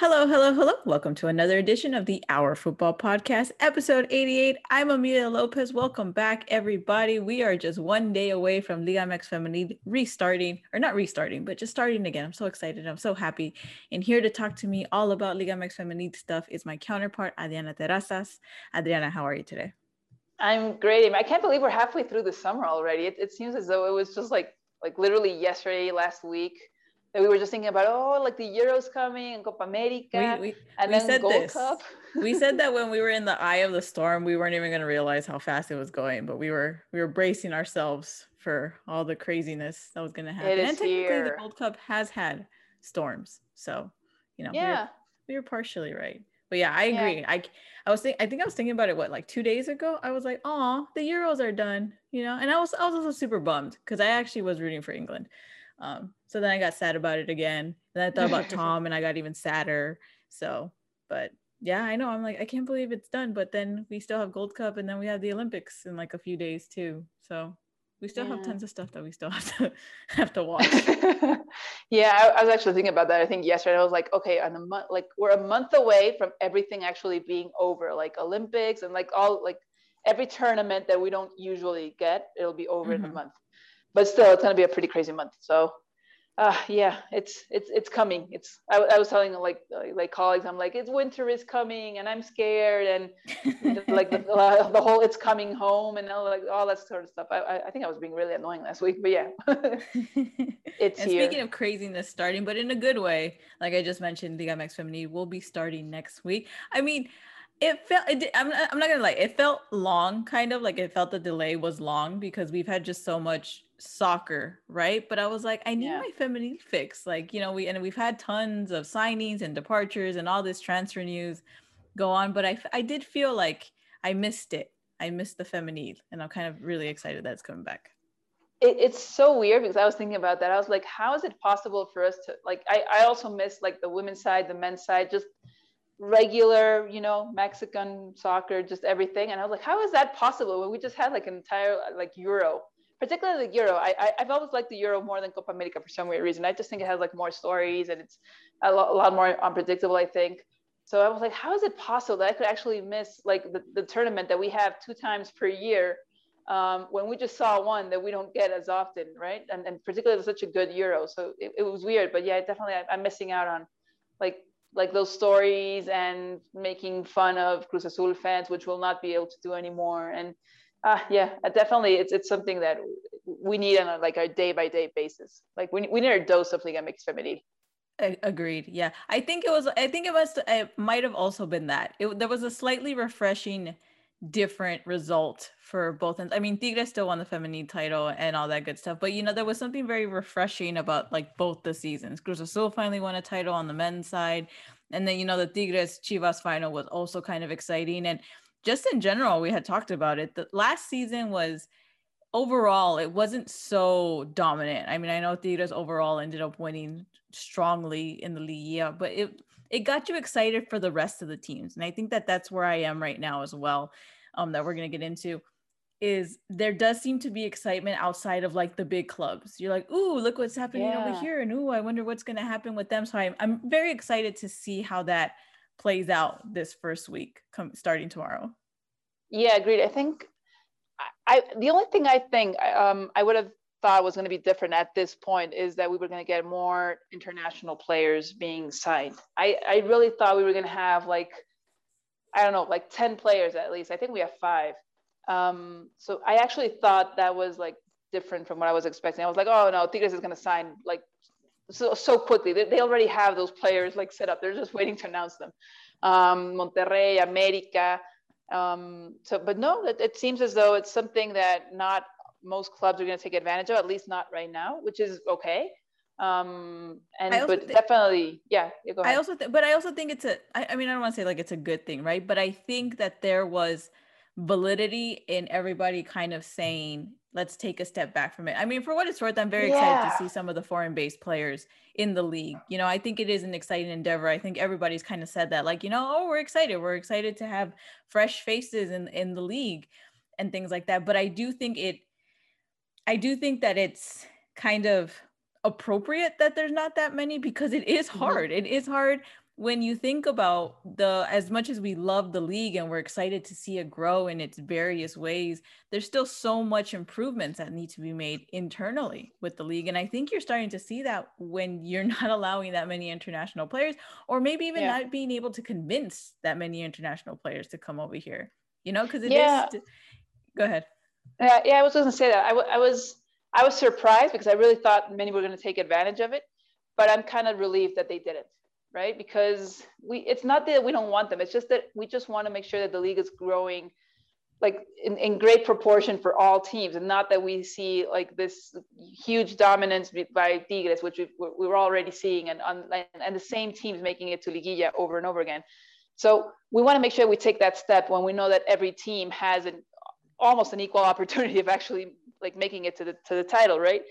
Hello, hello, hello. Welcome to another edition of the Our Football Podcast, episode 88. I'm Amelia Lopez. Welcome back, everybody. We are just one day away from Liga MX Femenil restarting, or not restarting, but just starting again. I'm so excited. I'm so happy. And here to talk to me all about Liga MX Femenil stuff is my counterpart, Adriana Terrazas. Adriana, how are you today? I'm great. I can't believe we're halfway through the summer already. It, it seems as though it was just like like literally yesterday, last week we were just thinking about oh like the euros coming and copa america we, we, and we then said Gold this. Cup. we said that when we were in the eye of the storm we weren't even going to realize how fast it was going but we were we were bracing ourselves for all the craziness that was going to happen and technically here. the gold cup has had storms so you know yeah we were, we were partially right but yeah i agree yeah. i i was thinking i think i was thinking about it what like two days ago i was like oh the euros are done you know and i was i was also super bummed because i actually was rooting for england um, so then I got sad about it again. And I thought about Tom and I got even sadder. So, but yeah, I know. I'm like, I can't believe it's done. But then we still have Gold Cup and then we have the Olympics in like a few days too. So we still yeah. have tons of stuff that we still have to have to watch. yeah, I, I, was actually thinking about that. I think yesterday I was like, okay, on a month, like we're a month away from everything actually being over, like Olympics and like all like every tournament that we don't usually get, it'll be over mm-hmm. in a month but still, it's gonna be a pretty crazy month. So, uh, yeah, it's it's it's coming. It's I, I was telling like like colleagues, I'm like, it's winter is coming, and I'm scared, and like the, the whole it's coming home, and all, like all that sort of stuff. I I think I was being really annoying last week, but yeah, it's and here. Speaking of craziness starting, but in a good way, like I just mentioned, Liga MX Femenil will be starting next week. I mean it felt it, I'm, I'm not gonna lie it felt long kind of like it felt the delay was long because we've had just so much soccer right but i was like i need yeah. my feminine fix like you know we and we've had tons of signings and departures and all this transfer news go on but i i did feel like i missed it i missed the feminine and i'm kind of really excited that it's coming back it, it's so weird because i was thinking about that i was like how is it possible for us to like i i also miss like the women's side the men's side just regular, you know, Mexican soccer, just everything. And I was like, how is that possible when we just had like an entire like Euro, particularly the Euro. I, have always liked the Euro more than Copa America for some weird reason. I just think it has like more stories and it's a lot, a lot more unpredictable. I think. So I was like, how is it possible that I could actually miss like the, the tournament that we have two times per year um, when we just saw one that we don't get as often, right? And, and particularly such a good Euro. So it, it was weird, but yeah, definitely I, I'm missing out on like like those stories and making fun of Cruz Azul fans, which we'll not be able to do anymore. And uh, yeah, definitely, it's it's something that we need on a, like a day by day basis. Like we we need a dose of Liga MX Femenil. Agreed. Yeah, I think it was. I think it was. It might have also been that it, there was a slightly refreshing different result for both ends. I mean, Tigres still won the feminine title and all that good stuff, but you know, there was something very refreshing about like both the seasons. Cruz Azul finally won a title on the men's side, and then you know the Tigres Chivas final was also kind of exciting. And just in general, we had talked about it. The last season was overall it wasn't so dominant. I mean, I know Tigres overall ended up winning strongly in the league, but it it got you excited for the rest of the teams. And I think that that's where I am right now as well, um, that we're going to get into is there does seem to be excitement outside of like the big clubs. You're like, ooh, look what's happening yeah. over here. And ooh, I wonder what's going to happen with them. So I'm, I'm very excited to see how that plays out this first week starting tomorrow. Yeah, agreed. I think I, the only thing I think um, I would have thought was going to be different at this point is that we were going to get more international players being signed. I, I really thought we were going to have like, I don't know, like 10 players at least. I think we have five. Um, so I actually thought that was like different from what I was expecting. I was like, oh no, Tigres is going to sign like so, so quickly. They, they already have those players like set up. They're just waiting to announce them. Um, Monterrey, America. Um, so, but no, it, it seems as though it's something that not most clubs are going to take advantage of, at least not right now, which is okay. Um, and but definitely, yeah. yeah I also, th- but I also think it's a. I, I mean, I don't want to say like it's a good thing, right? But I think that there was validity in everybody kind of saying, let's take a step back from it. I mean, for what it's worth, I'm very yeah. excited to see some of the foreign based players in the league. You know, I think it is an exciting endeavor. I think everybody's kind of said that, like, you know, oh, we're excited. We're excited to have fresh faces in in the league and things like that. But I do think it I do think that it's kind of appropriate that there's not that many because it is mm-hmm. hard. It is hard when you think about the as much as we love the league and we're excited to see it grow in its various ways there's still so much improvements that need to be made internally with the league and i think you're starting to see that when you're not allowing that many international players or maybe even yeah. not being able to convince that many international players to come over here you know because it yeah. is. go ahead uh, yeah i was going to say that I, w- I was i was surprised because i really thought many were going to take advantage of it but i'm kind of relieved that they didn't right? Because we it's not that we don't want them. It's just that we just want to make sure that the league is growing like in, in great proportion for all teams and not that we see like this huge dominance by Tigres, which we, we were already seeing and, and the same teams making it to Liguilla over and over again. So we want to make sure we take that step when we know that every team has an almost an equal opportunity of actually like making it to the to the title, right?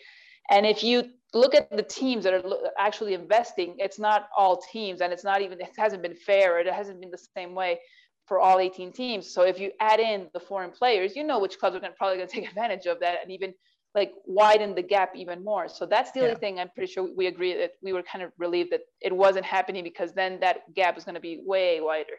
And if you look at the teams that are actually investing, it's not all teams, and it's not even it hasn't been fair. It hasn't been the same way for all 18 teams. So if you add in the foreign players, you know which clubs are gonna, probably going to take advantage of that and even like widen the gap even more. So that's the yeah. only thing I'm pretty sure we agree that we were kind of relieved that it wasn't happening because then that gap is going to be way wider.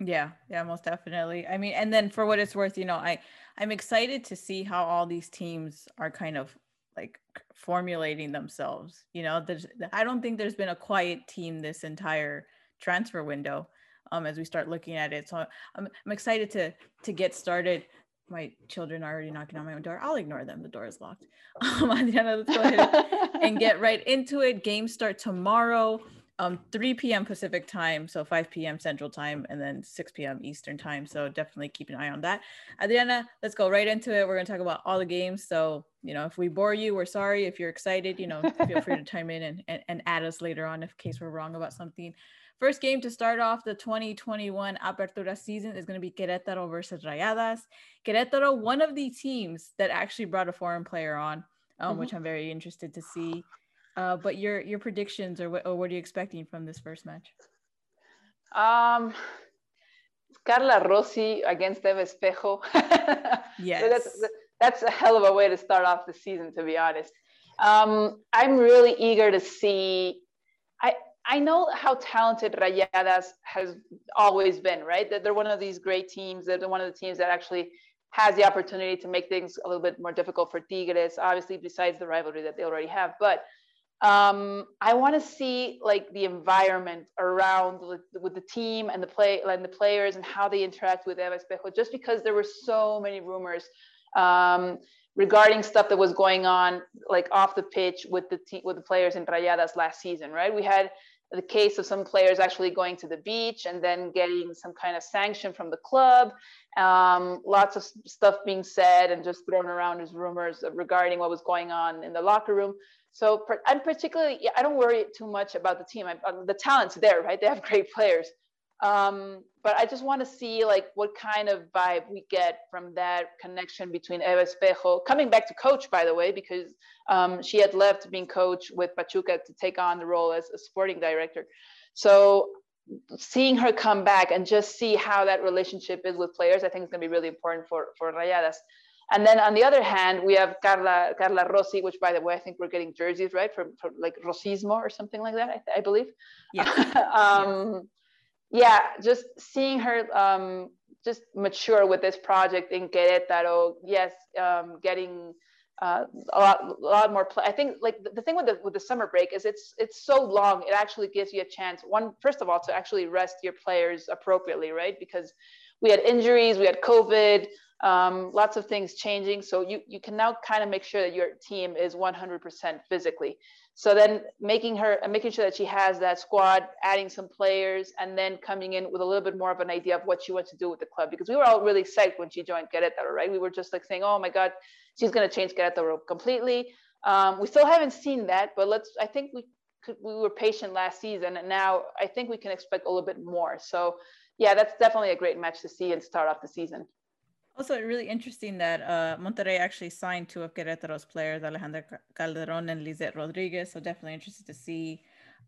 Yeah, yeah, most definitely. I mean, and then for what it's worth, you know, I I'm excited to see how all these teams are kind of like formulating themselves. You know, there's I don't think there's been a quiet team this entire transfer window um, as we start looking at it. So I'm, I'm excited to to get started. My children are already knocking on my own door. I'll ignore them. The door is locked. Um, Adriana, let's go ahead and get right into it. Games start tomorrow um 3 p.m pacific time so 5 p.m central time and then 6 p.m eastern time so definitely keep an eye on that. Adriana let's go right into it. We're going to talk about all the games so you know if we bore you we're sorry. If you're excited you know feel free to chime in and, and, and add us later on if case we're wrong about something. First game to start off the 2021 apertura season is going to be querétaro versus rayadas. Querétaro one of the teams that actually brought a foreign player on um, mm-hmm. which i'm very interested to see uh, but your your predictions or what, or what are you expecting from this first match? Um, Carla Rossi against Eva Espejo. yes. that's, that's a hell of a way to start off the season, to be honest. Um, I'm really eager to see. I I know how talented Rayadas has always been, right? That they're one of these great teams. They're one of the teams that actually has the opportunity to make things a little bit more difficult for Tigres, obviously, besides the rivalry that they already have. But um, I want to see like the environment around with, with, the team and the play and the players and how they interact with Eva Espejo, just because there were so many rumors um, regarding stuff that was going on like off the pitch with the te- with the players in Rayadas last season, right? We had the case of some players actually going to the beach and then getting some kind of sanction from the club. Um, lots of stuff being said and just thrown around as rumors regarding what was going on in the locker room. So I'm particularly, I don't worry too much about the team. I, uh, the talent's there, right? They have great players. Um, but I just want to see like what kind of vibe we get from that connection between Eva Espejo, coming back to coach, by the way, because um, she had left being coach with Pachuca to take on the role as a sporting director. So seeing her come back and just see how that relationship is with players, I think is going to be really important for, for Rayadas. And then on the other hand, we have Carla Carla Rossi, which by the way, I think we're getting jerseys right from, from like Rosismo or something like that. I, I believe. Yeah. um, yeah. Just seeing her um, just mature with this project in Querétaro. Yes, um, getting uh, a lot, a lot more. I think like the, the, thing with the with the summer break is it's it's so long. It actually gives you a chance. One, first of all, to actually rest your players appropriately, right? Because we had injuries, we had COVID um, lots of things changing. So you, you can now kind of make sure that your team is 100% physically. So then making her, making sure that she has that squad, adding some players, and then coming in with a little bit more of an idea of what she wants to do with the club. Because we were all really psyched when she joined Querétaro, right? We were just like saying, oh my God, she's going to change Querétaro completely. Um, we still haven't seen that, but let's, I think we could, we were patient last season and now I think we can expect a little bit more. So yeah, that's definitely a great match to see and start off the season. Also, really interesting that uh, Monterrey actually signed two of Querétaro's players, Alejandra Calderon and Lizette Rodriguez. So definitely interested to see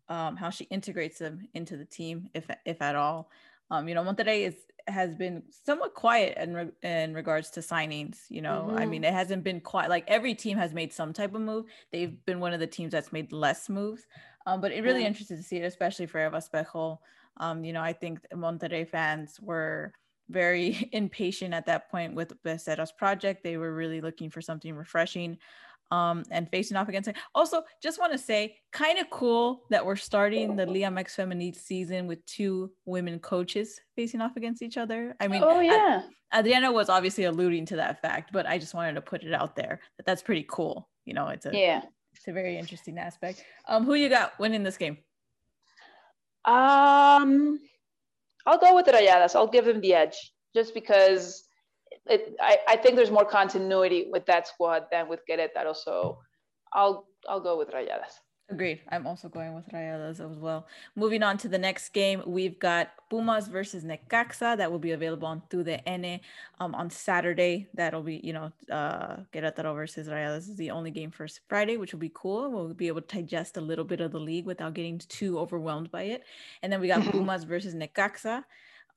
um, how she integrates them into the team, if if at all. Um, you know, Monterrey is has been somewhat quiet in re- in regards to signings. You know, mm-hmm. I mean, it hasn't been quite like every team has made some type of move. They've been one of the teams that's made less moves. Um, but it really yeah. interested to see it, especially for Eva Espejo. Um, you know, I think Monterrey fans were very impatient at that point with Becerra's project. They were really looking for something refreshing um, and facing off against it. Also, just want to say, kind of cool that we're starting the Liga MX Femenil season with two women coaches facing off against each other. I mean, oh yeah, Adriana was obviously alluding to that fact, but I just wanted to put it out there that that's pretty cool. You know, it's a yeah, it's a very interesting aspect. Um, who you got winning this game? Um, I'll go with Rayadas. I'll give them the edge just because it, I, I think there's more continuity with that squad than with Querétaro. So I'll I'll go with Rayadas. Agreed. I'm also going with Rayadas as well. Moving on to the next game, we've got Pumas versus Necaxa that will be available on TUDN um, on Saturday. That'll be, you know, uh, Querétaro versus Rayadas is the only game for Friday, which will be cool. We'll be able to digest a little bit of the league without getting too overwhelmed by it. And then we got Pumas versus Necaxa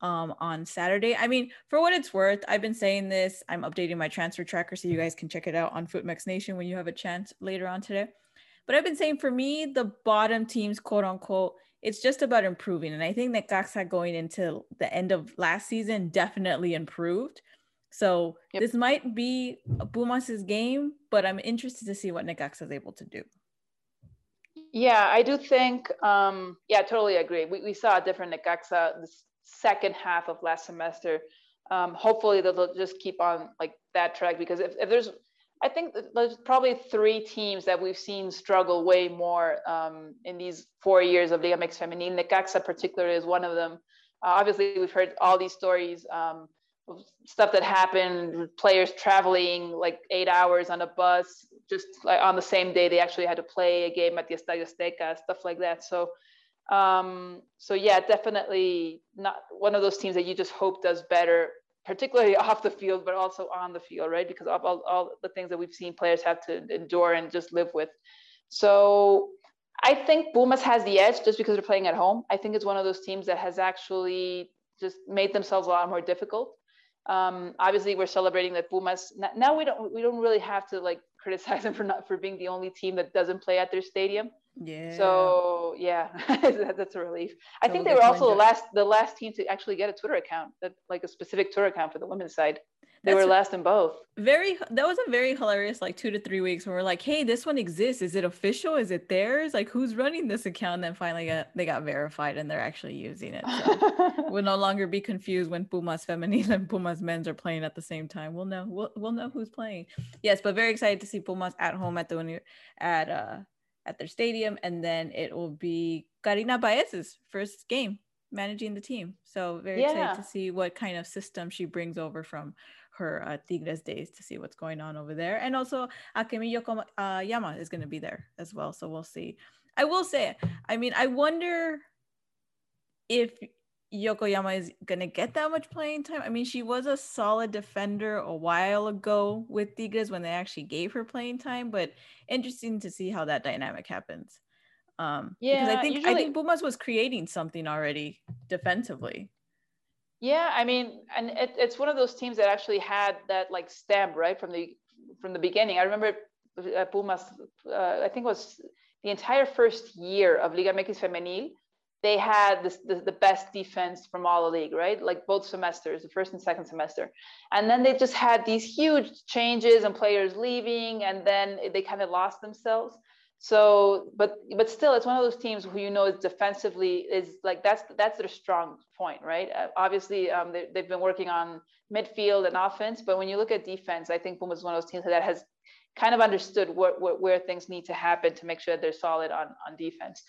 um, on Saturday. I mean, for what it's worth, I've been saying this. I'm updating my transfer tracker so you guys can check it out on FUTMEX Nation when you have a chance later on today. But I've been saying for me, the bottom teams, quote unquote, it's just about improving. And I think that Necaxa going into the end of last season definitely improved. So yep. this might be Pumas's game, but I'm interested to see what Necaxa is able to do. Yeah, I do think, um, yeah, totally agree. We, we saw a different Necaxa this second half of last semester. Um, hopefully they'll just keep on like that track because if, if there's, I think there's probably three teams that we've seen struggle way more um, in these four years of Liga MX Femenil. Necaxa particularly is one of them. Uh, obviously, we've heard all these stories, um, stuff that happened, players traveling like eight hours on a bus, just like on the same day they actually had to play a game at the Estadio Azteca, stuff like that. So um, so yeah, definitely not one of those teams that you just hope does better, particularly off the field, but also on the field, right? Because of all, all the things that we've seen players have to endure and just live with. So I think Pumas has the edge just because they're playing at home. I think it's one of those teams that has actually just made themselves a lot more difficult. Um, obviously, we're celebrating that Pumas now. We don't we don't really have to like criticize them for not for being the only team that doesn't play at their stadium. Yeah. So yeah, that's a relief. I think they were also the last the last team to actually get a Twitter account, that like a specific Twitter account for the women's side. They that's were last in both. Very that was a very hilarious like two to three weeks where we're like, hey, this one exists. Is it official? Is it theirs? Like who's running this account? And then finally got they got verified and they're actually using it. So we'll no longer be confused when Pumas feminine and Pumas men's are playing at the same time. We'll know we'll, we'll know who's playing. Yes, but very excited to see Pumas at home at the at uh at their stadium, and then it will be Karina Baez's first game managing the team. So very yeah. excited to see what kind of system she brings over from her uh, Tigres days to see what's going on over there. And also Akemi Yoko uh, Yama is going to be there as well. So we'll see. I will say, I mean, I wonder if Yokoyama is going to get that much playing time. I mean, she was a solid defender a while ago with Tigres when they actually gave her playing time, but interesting to see how that dynamic happens. Um, yeah, because I think usually, I think Pumas was creating something already defensively. Yeah, I mean, and it, it's one of those teams that actually had that like stamp right from the from the beginning. I remember uh, Pumas. Uh, I think it was the entire first year of Liga MX Femenil they had this, the, the best defense from all the league, right? Like both semesters, the first and second semester. And then they just had these huge changes and players leaving, and then they kind of lost themselves. So, but but still, it's one of those teams who you know is defensively is like that's that's their strong point, right? Uh, obviously, um, they, they've been working on midfield and offense, but when you look at defense, I think Puma is one of those teams that has kind of understood what, what, where things need to happen to make sure that they're solid on on defense.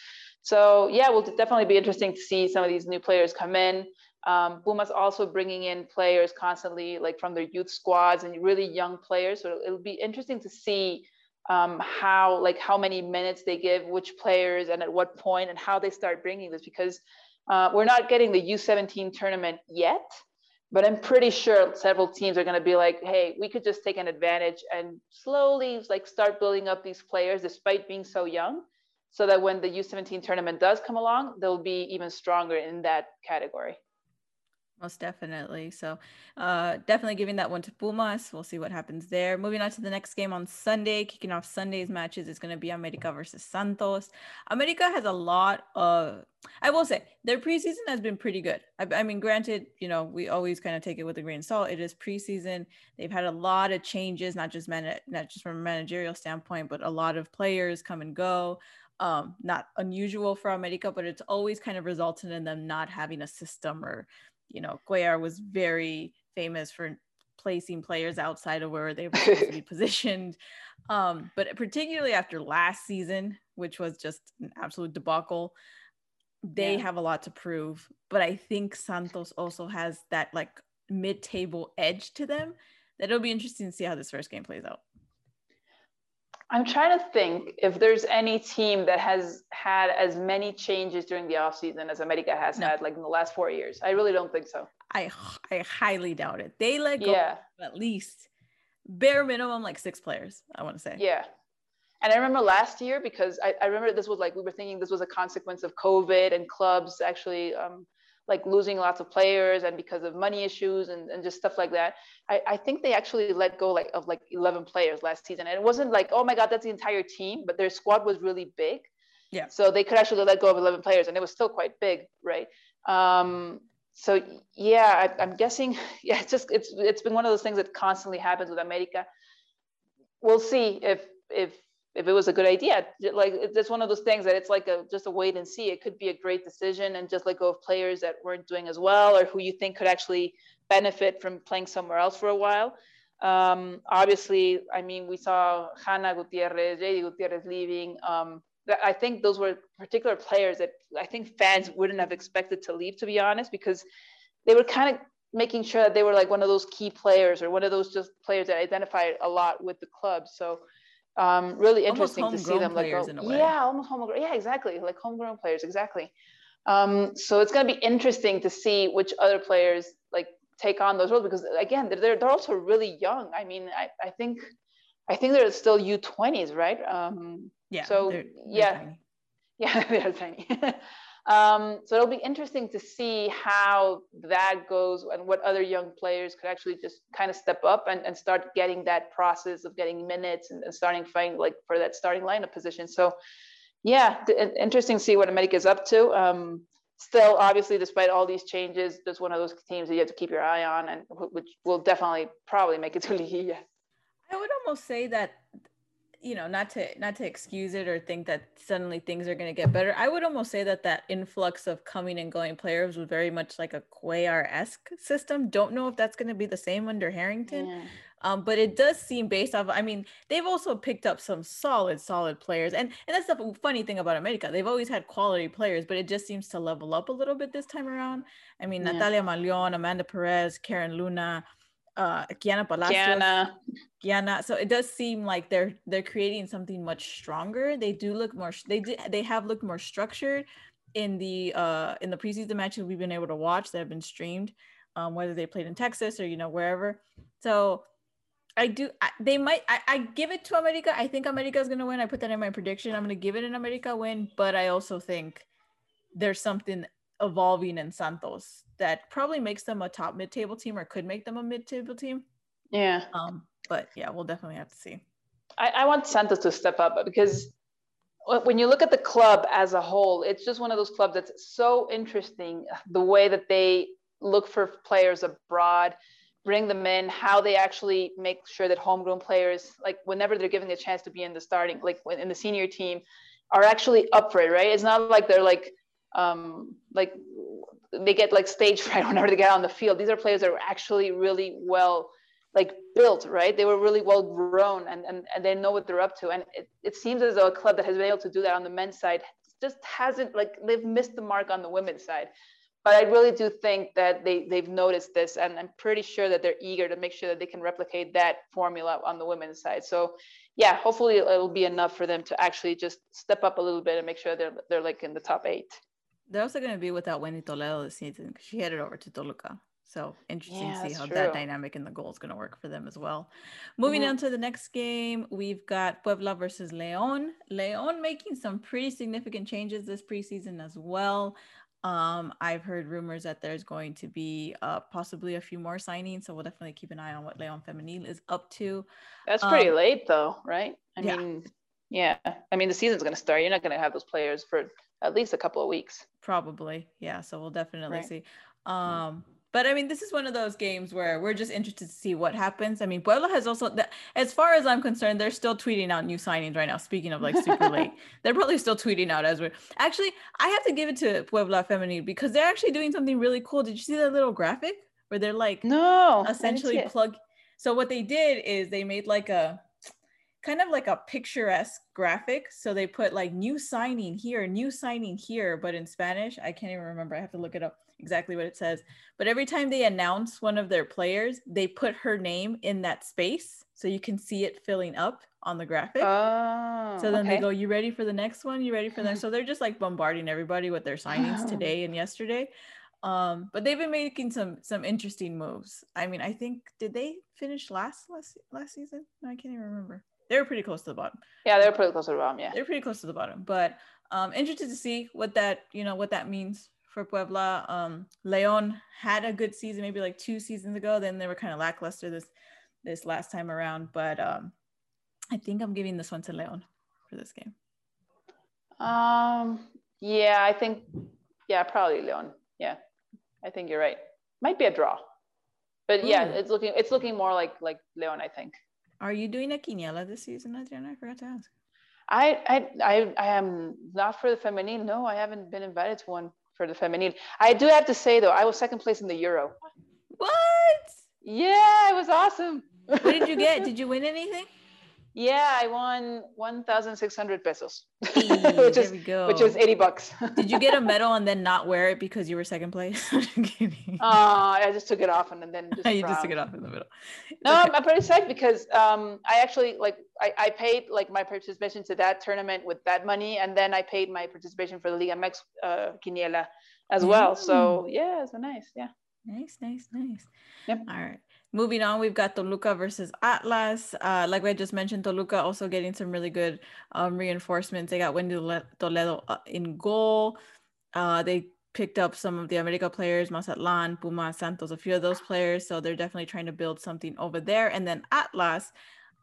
So yeah, will definitely be interesting to see some of these new players come in. Um, Puma's also bringing in players constantly, like from their youth squads and really young players. So it'll be interesting to see um, how, like, how many minutes they give which players and at what point and how they start bringing this because uh, we're not getting the U17 tournament yet. But I'm pretty sure several teams are going to be like, hey, we could just take an advantage and slowly like start building up these players despite being so young so that when the U17 tournament does come along, they'll be even stronger in that category. Most definitely. So, uh, definitely giving that one to Pumas. We'll see what happens there. Moving on to the next game on Sunday, kicking off Sunday's matches is going to be America versus Santos. America has a lot of, I will say, their preseason has been pretty good. I, I mean, granted, you know, we always kind of take it with a grain of salt. It is preseason. They've had a lot of changes, not just man, not just from a managerial standpoint, but a lot of players come and go um not unusual for America, but it's always kind of resulted in them not having a system or you know, Cuellar was very famous for placing players outside of where they were supposed to be positioned. Um, but particularly after last season, which was just an absolute debacle, they yeah. have a lot to prove. But I think Santos also has that like mid-table edge to them that it'll be interesting to see how this first game plays out. I'm trying to think if there's any team that has had as many changes during the offseason as America has no. had like in the last four years. I really don't think so. I I highly doubt it. They let go yeah. at least bare minimum like six players, I want to say. Yeah. And I remember last year because I, I remember this was like we were thinking this was a consequence of COVID and clubs actually um, like losing lots of players and because of money issues and, and just stuff like that. I, I think they actually let go like of like 11 players last season. And it wasn't like, oh my God, that's the entire team, but their squad was really big. Yeah. So they could actually let go of 11 players and it was still quite big, right? Um, so yeah, I, am guessing, yeah, it's just, it's, it's been one of those things that constantly happens with America. We'll see if, if if it was a good idea like it's one of those things that it's like a just a wait and see. It could be a great decision and just let go of players that weren't doing as well or who you think could actually benefit from playing somewhere else for a while. Um, obviously i mean we saw Jana Gutierrez, JD Gutierrez leaving. Um, I think those were particular players that I think fans wouldn't have expected to leave, to be honest, because they were kind of making sure that they were like one of those key players or one of those just players that identified a lot with the club. So um, really interesting to see them like go, yeah almost homegrown yeah exactly like homegrown players exactly. Um, so it's going to be interesting to see which other players like take on those roles because again they're, they're also really young. I mean i, I think i think they're still u20s right? Um, yeah so they're, they're yeah. tiny. yeah they're tiny Um, so it'll be interesting to see how that goes and what other young players could actually just kind of step up and, and start getting that process of getting minutes and, and starting fighting like for that starting lineup position. So yeah, interesting to see what America is up to. Um, still, obviously, despite all these changes, there's one of those teams that you have to keep your eye on and which will definitely probably make it to Liguilla. I would almost say that you know not to not to excuse it or think that suddenly things are going to get better i would almost say that that influx of coming and going players was very much like a Cuellar-esque system don't know if that's going to be the same under harrington yeah. um, but it does seem based off i mean they've also picked up some solid solid players and and that's the funny thing about america they've always had quality players but it just seems to level up a little bit this time around i mean yeah. natalia Mauleón amanda perez karen luna uh Kiana Palacios. Kiana. Kiana. So it does seem like they're they're creating something much stronger. They do look more they did they have looked more structured in the uh in the preseason matches we've been able to watch that have been streamed, um, whether they played in Texas or you know wherever. So I do. I, they might. I, I, give it to America. I think America is gonna win. I put that in my prediction. I'm gonna give it an America win, but I also think there's something evolving in Santos that probably makes them a top mid-table team or could make them a mid-table team. Yeah. Um, but yeah, we'll definitely have to see. I, I want Santos to step up because when you look at the club as a whole, it's just one of those clubs that's so interesting. The way that they look for players abroad, bring them in, how they actually make sure that homegrown players, like whenever they're given a chance to be in the starting, like in the senior team, are actually up for it, right? It's not like they're like um, like they get like stage fright whenever they get on the field. These are players that are actually really well like built, right? They were really well grown and, and, and they know what they're up to. And it, it seems as though a club that has been able to do that on the men's side just hasn't like they've missed the mark on the women's side. But I really do think that they, they've noticed this and I'm pretty sure that they're eager to make sure that they can replicate that formula on the women's side. So yeah, hopefully it'll be enough for them to actually just step up a little bit and make sure they're, they're like in the top eight. They're also going to be without Wendy Toledo this season because she headed over to Toluca. So interesting yeah, to see how true. that dynamic and the goal is going to work for them as well. Moving mm-hmm. on to the next game, we've got Puebla versus Leon. Leon making some pretty significant changes this preseason as well. Um, I've heard rumors that there's going to be uh, possibly a few more signings, so we'll definitely keep an eye on what Leon Femenil is up to. That's pretty um, late, though, right? I yeah. mean, yeah. I mean, the season's going to start. You're not going to have those players for at least a couple of weeks. Probably, yeah. So we'll definitely right. see. Um, but I mean, this is one of those games where we're just interested to see what happens. I mean, Puebla has also, as far as I'm concerned, they're still tweeting out new signings right now. Speaking of like super late, they're probably still tweeting out as we're actually. I have to give it to Puebla Femenil because they're actually doing something really cool. Did you see that little graphic where they're like, no, essentially plug? So what they did is they made like a kind of like a picturesque graphic. So they put like new signing here, new signing here, but in Spanish. I can't even remember. I have to look it up exactly what it says. But every time they announce one of their players, they put her name in that space so you can see it filling up on the graphic. Oh, so then okay. they go, "You ready for the next one? You ready for that?" So they're just like bombarding everybody with their signings today and yesterday. Um, but they've been making some some interesting moves. I mean, I think did they finish last last last season? No, I can't even remember. They were pretty close to the bottom. Yeah, they were pretty close to the bottom. Yeah, they're pretty close to the bottom. But um, interested to see what that you know what that means for Puebla. Um, Leon had a good season, maybe like two seasons ago. Then they were kind of lackluster this this last time around. But um, I think I'm giving this one to Leon for this game. Um, yeah, I think, yeah, probably Leon. Yeah, I think you're right. Might be a draw, but yeah, it's looking it's looking more like like Leon. I think. Are you doing a quiniela this season, Adriana? I forgot to ask. I, I I I am not for the feminine. No, I haven't been invited to one for the feminine. I do have to say though, I was second place in the Euro. What? Yeah, it was awesome. What did you get? did you win anything? Yeah, I won 1,600 pesos, hey, which is which was 80 bucks. Did you get a medal and then not wear it because you were second place? uh, I just took it off and then just you just took it off in the middle. no, okay. I'm pretty psyched because um, I actually like I, I paid like my participation to that tournament with that money, and then I paid my participation for the Liga MX uh, Quiniela as well. So yeah, it's nice. Yeah. Nice, nice, nice. Yep. All right. Moving on, we've got Toluca versus Atlas. Uh, like I just mentioned, Toluca also getting some really good um, reinforcements. They got Wendy Toledo uh, in goal. Uh, they picked up some of the America players, Mazatlan, Puma, Santos, a few of those players. So they're definitely trying to build something over there. And then Atlas,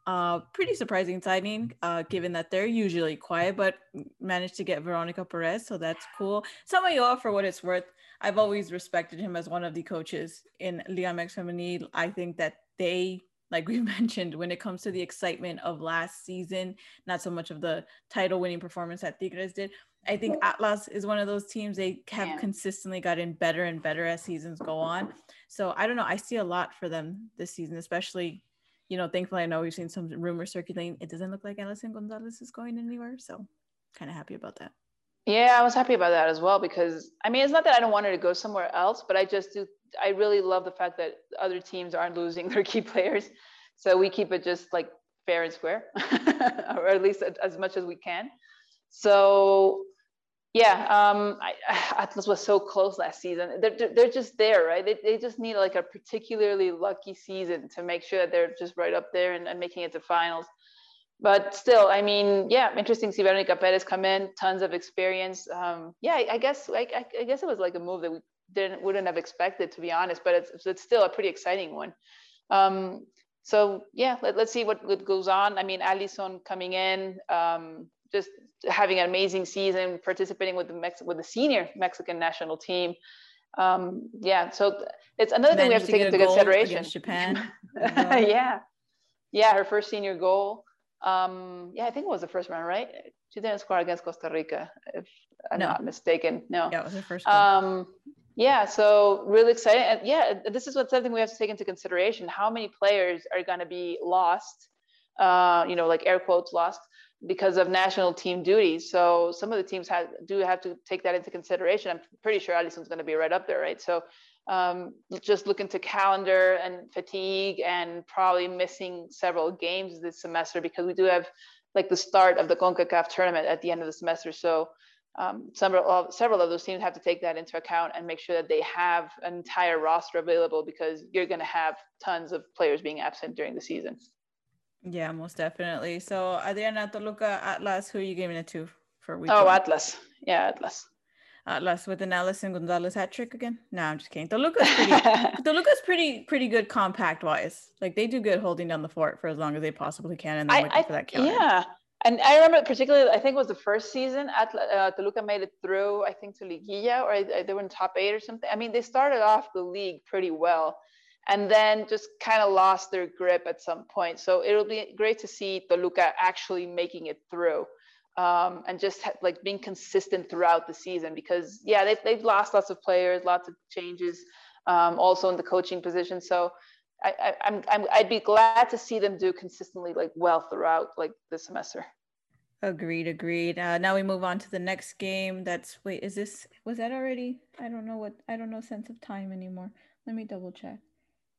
uh, pretty surprising signing, uh, given that they're usually quiet, but managed to get Veronica Perez. So that's cool. Samayoa, for what it's worth, I've always respected him as one of the coaches in Liga MX Femenil. I think that they, like we mentioned, when it comes to the excitement of last season, not so much of the title winning performance that Tigres did. I think Atlas is one of those teams they have yeah. consistently gotten better and better as seasons go on. So I don't know. I see a lot for them this season, especially, you know, thankfully I know we've seen some rumors circulating. It doesn't look like Alison Gonzalez is going anywhere. So kind of happy about that. Yeah, I was happy about that as well because I mean, it's not that I don't want her to go somewhere else, but I just do. I really love the fact that other teams aren't losing their key players, so we keep it just like fair and square, or at least as much as we can. So, yeah, um, I, Atlas was so close last season. They're they're just there, right? They they just need like a particularly lucky season to make sure that they're just right up there and, and making it to finals but still, I mean, yeah, interesting to see Veronica Perez come in, tons of experience. Um, yeah, I, I guess I, I, guess it was like a move that we didn't wouldn't have expected to be honest, but it's it's still a pretty exciting one. Um, so yeah, let, us see what, what goes on. I mean, Alison coming in, um, just having an amazing season, participating with the Mex- with the senior Mexican national team. Um, yeah, so it's another thing we have to, to take into consideration. Japan. yeah, yeah, her first senior goal. Um, yeah, I think it was the first round, right? She didn't score against Costa Rica, if I'm no. not mistaken. No. Yeah, it was the first. Um, yeah, so really exciting. And yeah, this is what something we have to take into consideration. How many players are going to be lost? Uh, you know, like air quotes lost because of national team duties. So some of the teams have do have to take that into consideration. I'm pretty sure Alison's going to be right up there, right? So um, just look into calendar and fatigue and probably missing several games this semester because we do have like the start of the CONCACAF tournament at the end of the semester. So um, several of, several of those teams have to take that into account and make sure that they have an entire roster available because you're going to have tons of players being absent during the season. Yeah, most definitely. So Adriana Toluca Atlas, who are you giving it to for week? Oh, one? Atlas. Yeah, Atlas. Atlas with an Alison Gonzalez hat trick again. No, I'm just kidding. Toluca's pretty. Toluca's pretty pretty good compact wise. Like they do good holding down the fort for as long as they possibly can, and then I, waiting I, for that counter. Yeah, and I remember particularly, I think it was the first season at uh, Toluca made it through, I think to Liguilla, or I, they were in top eight or something. I mean, they started off the league pretty well and then just kind of lost their grip at some point. So it'll be great to see Toluca actually making it through um, and just ha- like being consistent throughout the season because, yeah, they've, they've lost lots of players, lots of changes um, also in the coaching position. So I, I, I'd be glad to see them do consistently like well throughout like the semester. Agreed, agreed. Uh, now we move on to the next game. That's wait, is this was that already? I don't know what I don't know sense of time anymore. Let me double check.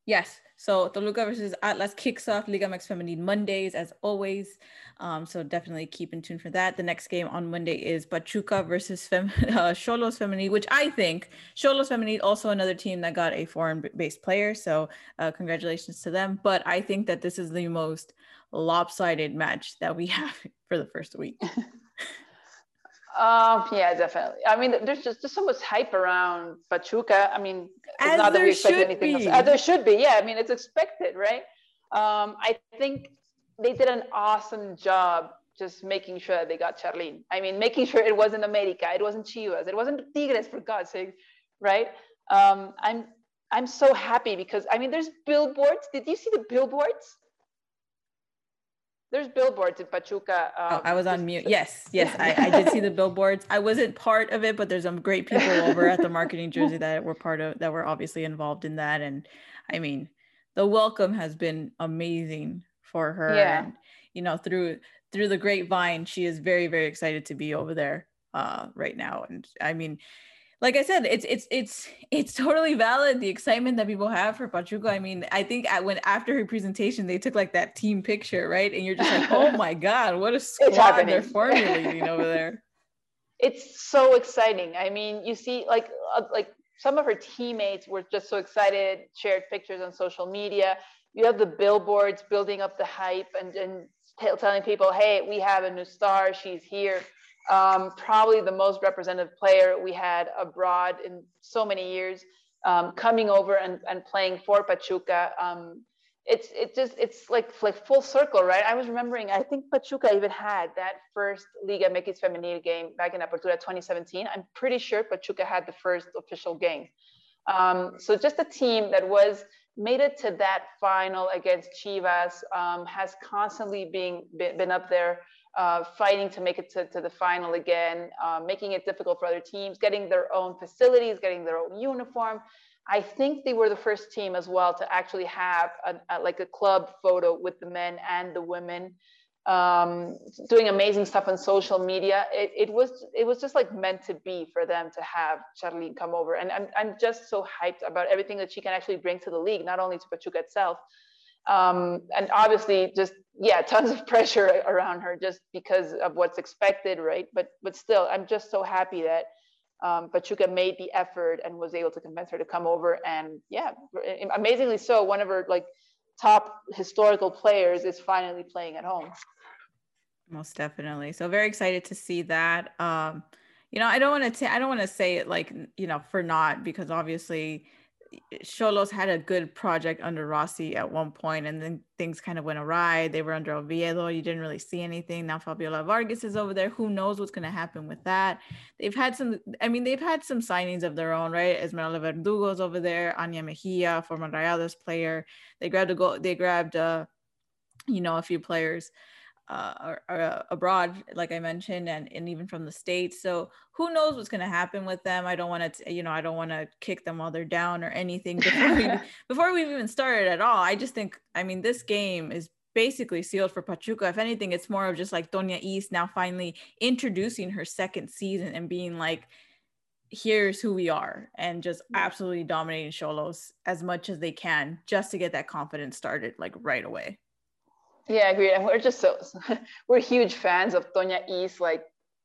Yes. So Toluca versus Atlas kicks off Liga MX Femenil Mondays as always. Um, so definitely keep in tune for that. The next game on Monday is Pachuca versus Fem- uh, Xolos Femenil, which I think Xolos Femenil also another team that got a foreign-based player. So uh, congratulations to them. But I think that this is the most lopsided match that we have for the first week. Um, yeah, definitely. I mean, there's just there's so much hype around Pachuca. I mean, As not that we expect anything be. else. There should be. Yeah, I mean, it's expected, right? Um, I think they did an awesome job just making sure they got Charlyn. I mean, making sure it wasn't America, it wasn't Chivas, it wasn't Tigres, for God's sake, right? Um, I'm I'm so happy because I mean, there's billboards. Did you see the billboards? There's billboards in Pachuca. Um, oh, I was on mute. Yes, yes, I, I, did see the billboards. I wasn't part of it, but there's some great people over at the marketing jersey that were part of that were obviously involved in that. And I mean, the welcome has been amazing for her. Yeah. And, you know, through through the grapevine, she is very, very excited to be over there uh, right now. And I mean, like I said, it's it's it's it's totally valid the excitement that people have for Pachuca. I mean, I think at, when after her presentation, they took like that team picture, right? And you're just like, oh my god, what a squad they're formulating over there. It's so exciting. I mean, you see, like uh, like some of her teammates were just so excited, shared pictures on social media. You have the billboards building up the hype and and telling people, hey, we have a new star. She's here um, probably the most representative player we had abroad in so many years, um, coming over and, and playing for Pachuca. Um, it's it just it's like like full circle, right? I was remembering, I think Pachuca even had that first Liga MX Femenil game back in Apertura 2017. I'm pretty sure Pachuca had the first official game. Um, so just a team that was made it to that final against Chivas, um, has constantly been, been up there uh, fighting to make it to, to the final again, uh, making it difficult for other teams, getting their own facilities, getting their own uniform. I think they were the first team as well to actually have a, a, like a club photo with the men and the women, um, doing amazing stuff on social media. It, it, was it was just like meant to be for them to have Charlyn come over, and I'm I'm just so hyped about everything that she can actually bring to the league, not only to Pachuca itself, um, and obviously just yeah tons of pressure around her just because of what's expected right? But but still i'm just so happy that um, Pachuca made the effort and was able to convince her to come over and yeah amazingly so one of her like top historical players is finally playing at home. Most definitely. So very excited to see that. Um you know i don't want to i don't want to say it like you know for not because obviously Xolos had a good project under Rossi at one point, and then things kind of went awry. They were under Oviedo. You didn't really see anything. Now Fabiola Vargas is over there. Who knows what's going to happen with that? They've had some. I mean, they've had some signings of their own, right? Esmeralda Verdugo's over there. Anya Mejia, former Rayados player. They grabbed a goal, They grabbed, uh, you know, a few players uh, uh, abroad, like I mentioned, and, and even from the States. So who knows what's going to happen with them? I don't want to, you know, I don't want to kick them while they're down or anything before we, before we've even started at all. I just think, I mean, this game is basically sealed for Pachuca. If anything, it's more of just like Toña Is now finally introducing her second season and being like, here's who we are and just absolutely dominating Xolos as much as they can just to get that confidence started like right away. Yeah, I agree. And we're just so we're huge fans of Toña Is, like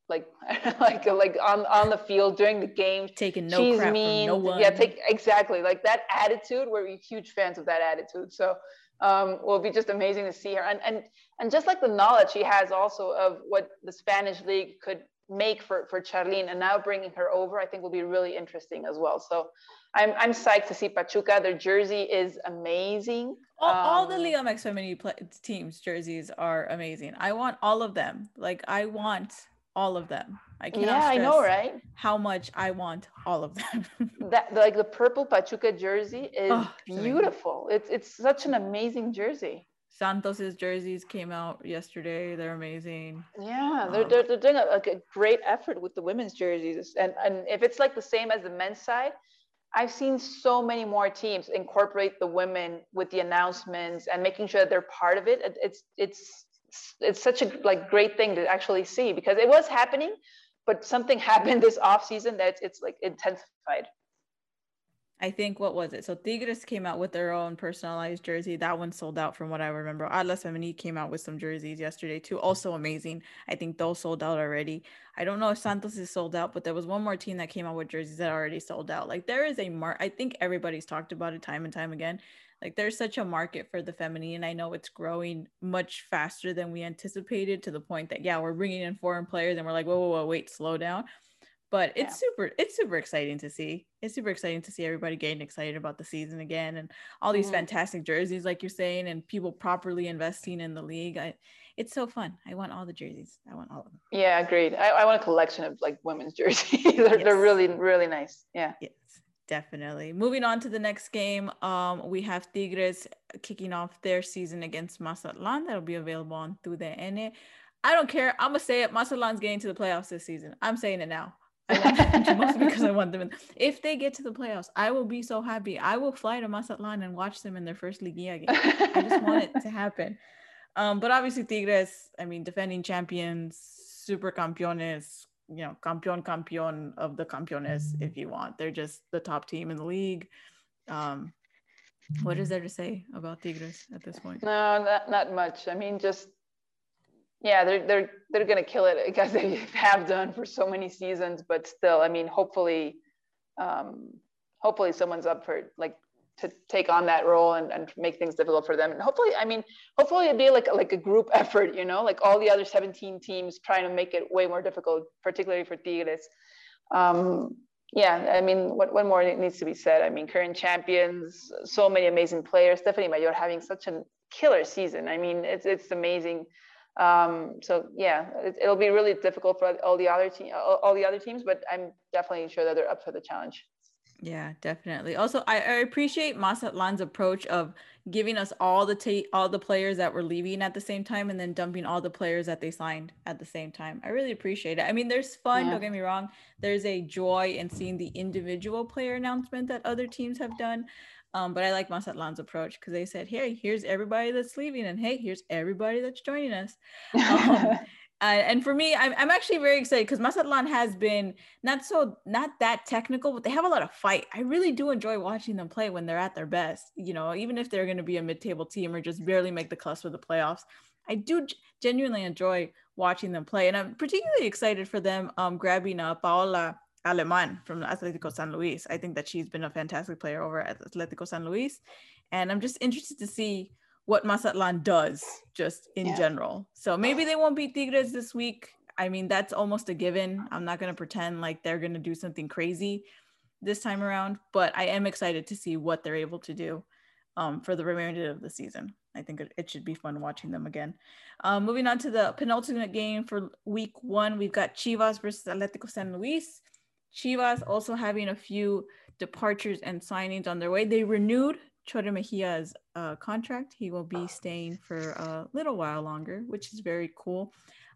like like like on on the field during the game, taking no She's crap mean. from no one. Yeah, take exactly like that attitude. We're huge fans of that attitude. So um, will be just amazing to see her, and and and just like the knowledge she has also of what the Spanish league could make for for Charlyn, and now bringing her over, I think will be really interesting as well. So I'm I'm psyched to see Pachuca. Their jersey is amazing. All, um, all the um, Liga MX feminine teams jerseys are amazing. I want all of them. Like I want all of them. I can't. Yeah, I know, right? How much I want all of them. that like the purple Pachuca jersey is oh, beautiful. It's it's such an amazing jersey. Santos's jerseys came out yesterday. They're amazing. Yeah, they're, um, they're, they're doing a, a, great effort with the women's jerseys. And, and if it's like the same as the men's side, I've seen so many more teams incorporate the women with the announcements and making sure that they're part of it. It's it's it's such a like great thing to actually see because it was happening, but something happened this off season that it's like intensified. I think what was it? So Tigres came out with their own personalized jersey. That one sold out from what I remember. Atlas Femenil came out with some jerseys yesterday too. Also amazing. I think those sold out already. I don't know if Santos is sold out, but there was one more team that came out with jerseys that already sold out. Like there is a mark. I think everybody's talked about it time and time again. Like there's such a market for the feminine. I know it's growing much faster than we anticipated to the point that yeah, we're bringing in foreign players and we're like, whoa, whoa, whoa, wait, slow down but it's yeah. super it's super exciting to see it's super exciting to see everybody getting excited about the season again and all these mm-hmm. fantastic jerseys like you're saying and people properly investing in the league I, it's so fun i want all the jerseys i want all of them yeah agreed i, I want a collection of like women's jerseys they're, yes. they're really really nice yeah yes definitely moving on to the next game um we have tigres kicking off their season against mazatlan that'll be available on through the TUDN I don't care. I'm gonna say it. Mazatlan's getting to the playoffs this season. I'm saying it now. I want them mostly because I want them. In, if they get to the playoffs, I will be so happy. I will fly to Mazatlan and watch them in their first Liguilla game. I just want it to happen. Um, but obviously Tigres, I mean, defending champions, super campeones, you know, campeón campeón of the campeones, if you want. They're just the top team in the league. Um, what is there to say about Tigres at this point? No, not, not much. I mean, just yeah, they're they're they're gonna kill it because they have done for so many seasons. But still, I mean, hopefully, um, hopefully someone's up for like to take on that role and, and make things difficult for them. And hopefully, I mean, hopefully it'd be like like a group effort, you know, like all the other 17 teams trying to make it way more difficult, particularly for Tigres. Um, yeah, I mean, what, what more needs to be said? I mean, current champions, so many amazing players. Stephanie Mayor having such a killer season. I mean, it's it's amazing. Um, so yeah, it, will be really difficult for all the other team, all, all, the other teams, but I'm definitely sure that they're up for the challenge. Yeah, definitely. Also, I, I appreciate Mazatlan's approach of giving us all the ta- all the players that were leaving at the same time, and then dumping all the players that they signed at the same time. I really appreciate it. I mean, there's fun. Yeah. Don't get me wrong. There's a joy in seeing the individual player announcement that other teams have done. Um, but I like Mazatlan's approach because they said, "Hey, here's everybody that's leaving, and hey, here's everybody that's joining us." Um, and for me, I'm, I'm actually very excited because Mazatlan has been not so not that technical, but they have a lot of fight. I really do enjoy watching them play when they're at their best. You know, even if they're going to be a mid-table team or just barely make the cusp of the playoffs, I do genuinely enjoy watching them play, and I'm particularly excited for them um, grabbing uh, Paola Aleman from Atletico San Luis. I think that she's been a fantastic player over at Atletico San Luis. And I'm just interested to see what Mazatlan does just in yeah. general. So maybe they won't beat Tigres this week. I mean, that's almost a given. I'm not going to pretend like they're going to do something crazy this time around, but I am excited to see what they're able to do um, for the remainder of the season. I think it, it should be fun watching them again. Um, moving on to the penultimate game for week one, we've got Chivas versus Atletico San Luis. Chivas also having a few departures and signings on their way. They renewed Chore Mejia's uh, contract. He will be staying for a little while longer, which is very cool.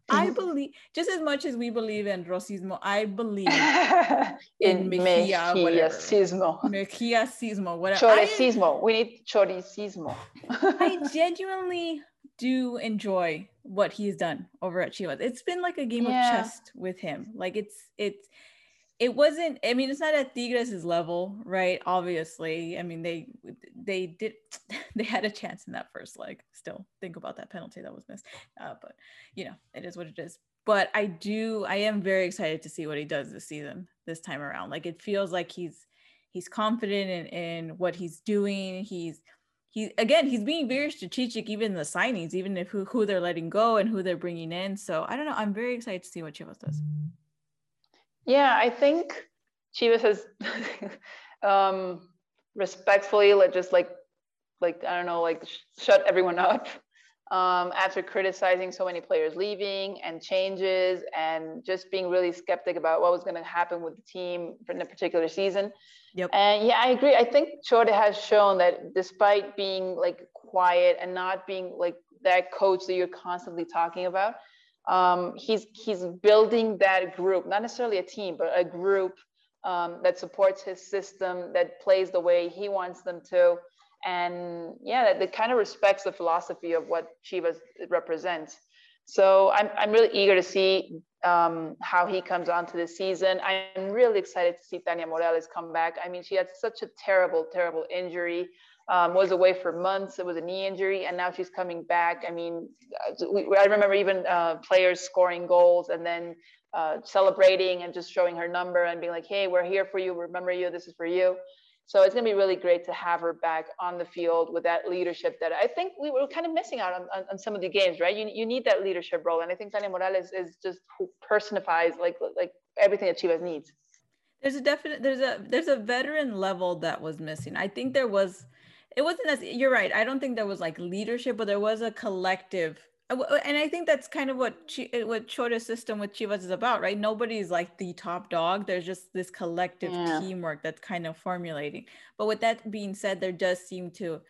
I believe, just as much as we believe in Rosismo, I believe in, Mejia, Mejia-sismo. Mejia-sismo, whatever. Choricismo. we need choricismo. I genuinely do enjoy what he's done over at Chivas. It's been like a game yeah. of chess with him. Like it's, it's, it wasn't i mean it's not at tigres's level right? Obviously i mean they they did they had a chance in that first leg. Still think about that penalty that was missed. Uh, but you know it is what it is. But i do i am very excited to see what he does this season this time around. Like it feels like he's he's confident in, in what he's doing. He's he again he's being very strategic even the signings even if who, who they're letting go and who they're bringing in. So i don't know. I'm very excited to see what chivas does Yeah, I think Chivas has um, respectfully, like just like like I don't know, like sh- shut everyone up um, after criticizing so many players leaving and changes and just being really skeptic about what was going to happen with the team in a particular season. Yep. And yeah, I agree. I think Chore has shown that despite being like quiet and not being like that coach that you're constantly talking about, um, he's he's building that group, not necessarily a team, but a group um, that supports his system, that plays the way he wants them to and yeah, that, that kind of respects the philosophy of what Chivas represents. So I'm, I'm really eager to see um, how he comes onto the season. I'm really excited to see Tania Morales come back. I mean, she had such a terrible, terrible injury, um, was away for months. It was a knee injury, and now she's coming back. I mean, we, I remember even uh, players scoring goals and then uh, celebrating and just showing her number and being like, hey, we're here for you. Remember you. This is for you. So it's going to be really great to have her back on the field with that leadership that I think we were kind of missing out on, on, on some of the games, right? You, you need that leadership role. And I think Tania Morales is just who personifies like, like everything that Chivas needs. There's a definite, there's a, there's a veteran level that was missing. I think there was, it wasn't as, you're right. I don't think there was like leadership, but there was a collective uh, and I think that's kind of what uh, what Chore's system with Chivas is about, right? Nobody's like the top dog. There's just this collective yeah. teamwork that's kind of formulating. But with that being said, there does seem to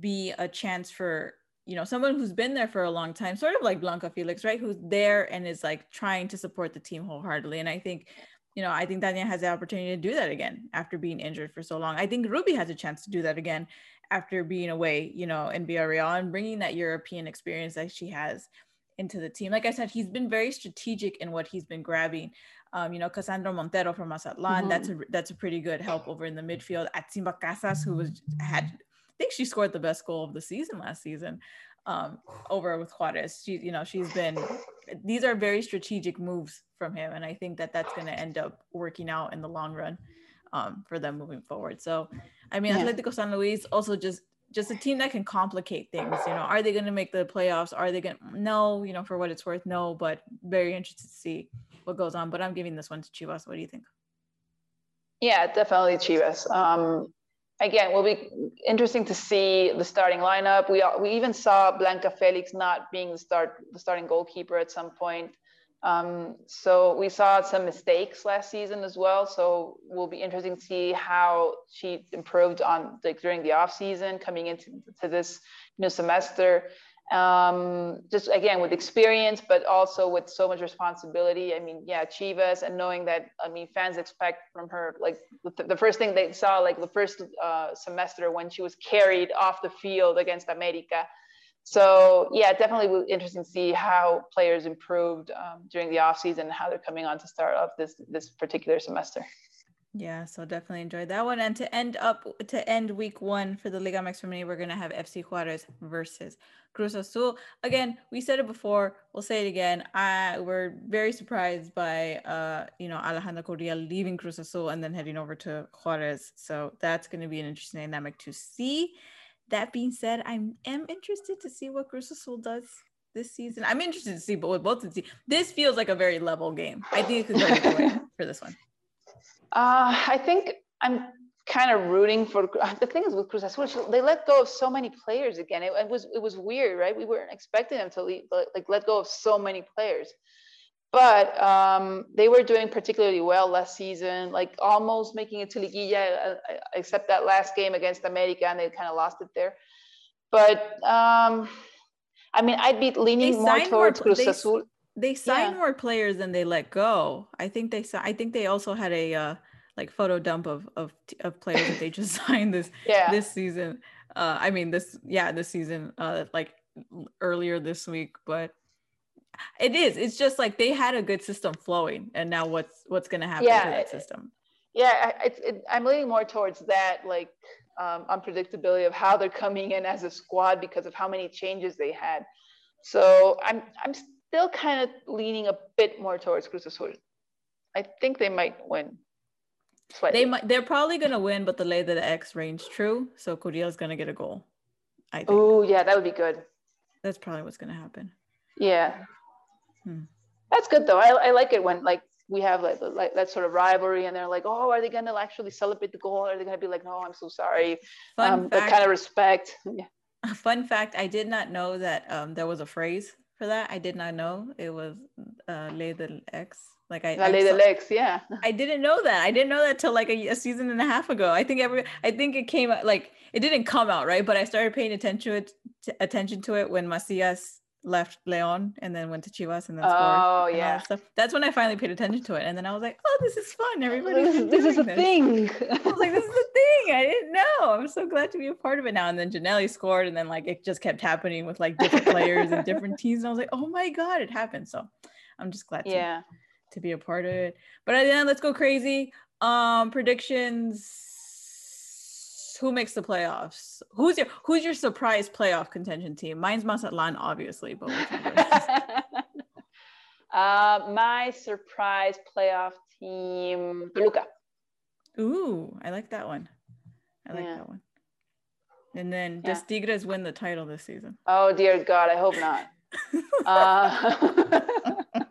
be a chance for you know someone who's been there for a long time, sort of like Blanca Felix, right? Who's there and is like trying to support the team wholeheartedly. And I think you know, I think Tania has the opportunity to do that again after being injured for so long. I think Ruby has a chance to do that again after being away, you know, in Villarreal and bringing that European experience that she has into the team. Like I said, he's been very strategic in what he's been grabbing. Um, you know, Cassandra Montero from Mazatlan, mm-hmm. that's a that's a pretty good help over in the midfield. Atsimba Casas, who was had, I think she scored the best goal of the season last season, um, over with Juarez. She, you know, she's been. These are very strategic moves from him, and I think that that's going to end up working out in the long run um, for them moving forward. So I mean, yeah. Atletico San Luis also just just a team that can complicate things. You know, are they going to make the playoffs? Are they going? to No, you know, for what it's worth, no. But very interested to see what goes on. But I'm giving this one to Chivas. What do you think? Yeah, definitely Chivas. Um, again, will be interesting to see the starting lineup. We we even saw Blanca Felix not being the start the starting goalkeeper at some point. Um, so we saw some mistakes last season as well. So will be interesting to see how she improved on like during the off season coming into to this new semester. Um, just again with experience, but also with so much responsibility. I mean, yeah, Chivas, and knowing that I mean fans expect from her like the, the first thing they saw like the first uh, semester when she was carried off the field against America so yeah, definitely interesting to see how players improved um, during the off season, and how they're coming on to start off this this particular semester. Yeah, so definitely enjoyed that one. And to end up to end week one for the Liga MX Femenil, we're gonna have FC Juarez versus Cruz Azul. Again, we said it before, we'll say it again. I we're very surprised by uh, you know, Alejandra Curiel leaving Cruz Azul and then heading over to Juarez. So that's gonna be an interesting dynamic to see. That being said, I am interested to see what Cruz Azul does this season. I'm interested to see, but with both of these, this feels like a very level game. I think it could go either way for this one. Uh, I think I'm kind of rooting for the thing is with Cruz Azul, they let go of so many players again. It, it was it was weird, right? We weren't expecting them to leave, like let go of so many players but um, they were doing particularly well last season, like almost making it to Liguilla, uh, uh, except that last game against America, and they kind of lost it there. But um, I mean, I'd be leaning more towards more, Cruz they, Azul. They signed yeah. more players than they let go. I think they. I think they also had a uh, like photo dump of of of players that they just signed this yeah. this season. Uh, I mean, this yeah, this season, uh, like earlier this week, but it is. It's just like they had a good system flowing, and now what's what's going to happen yeah, to that system? Yeah, it's. It, I'm leaning more towards that, like um, unpredictability of how they're coming in as a squad because of how many changes they had. So I'm I'm still kind of leaning a bit more towards Cruz Azul. I think they might win. Slightly. They might. They're probably going to win, but the lay the X range true. So is going to get a goal. I think. Oh yeah, that would be good. That's probably what's going to happen. Yeah. Hmm. That's good though. I, I like it when like we have like, like that sort of rivalry, and they're like, oh, are they gonna actually celebrate the goal? Are they gonna be like, no, I'm so sorry? Fun um, fact, that kind of respect. Yeah. Fun fact: I did not know that um, there was a phrase for that. I did not know it was uh, "ley del ex." Like I, La ley del ex, yeah. I didn't know that. I didn't know that till like a, a, season and a half ago. I think every, I think it came like it didn't come out right, but I started paying attention to it, to, attention to it when Macias left Leon and then went to Chivas and then scored. Oh yeah. Stuff. That's when I finally paid attention to it. And then I was like, oh, this is fun. Everybody this, this is a this. thing. I was like, this is a thing. I didn't know. I'm so glad to be a part of it now. And then Ginnelly scored and then like it just kept happening with like different players and different teams. And I was like, oh my God, it happened. So I'm just glad to, yeah. to be a part of it. But then let's go crazy. Um predictions who makes the playoffs? Who's your who's your surprise playoff contention team? Mine's Mazatlan, obviously, but uh, my surprise playoff team, Toluca. Ooh, I like that one. I like yeah. that one. And then yeah. does Tigres win the title this season? Oh dear God, I hope not. uh,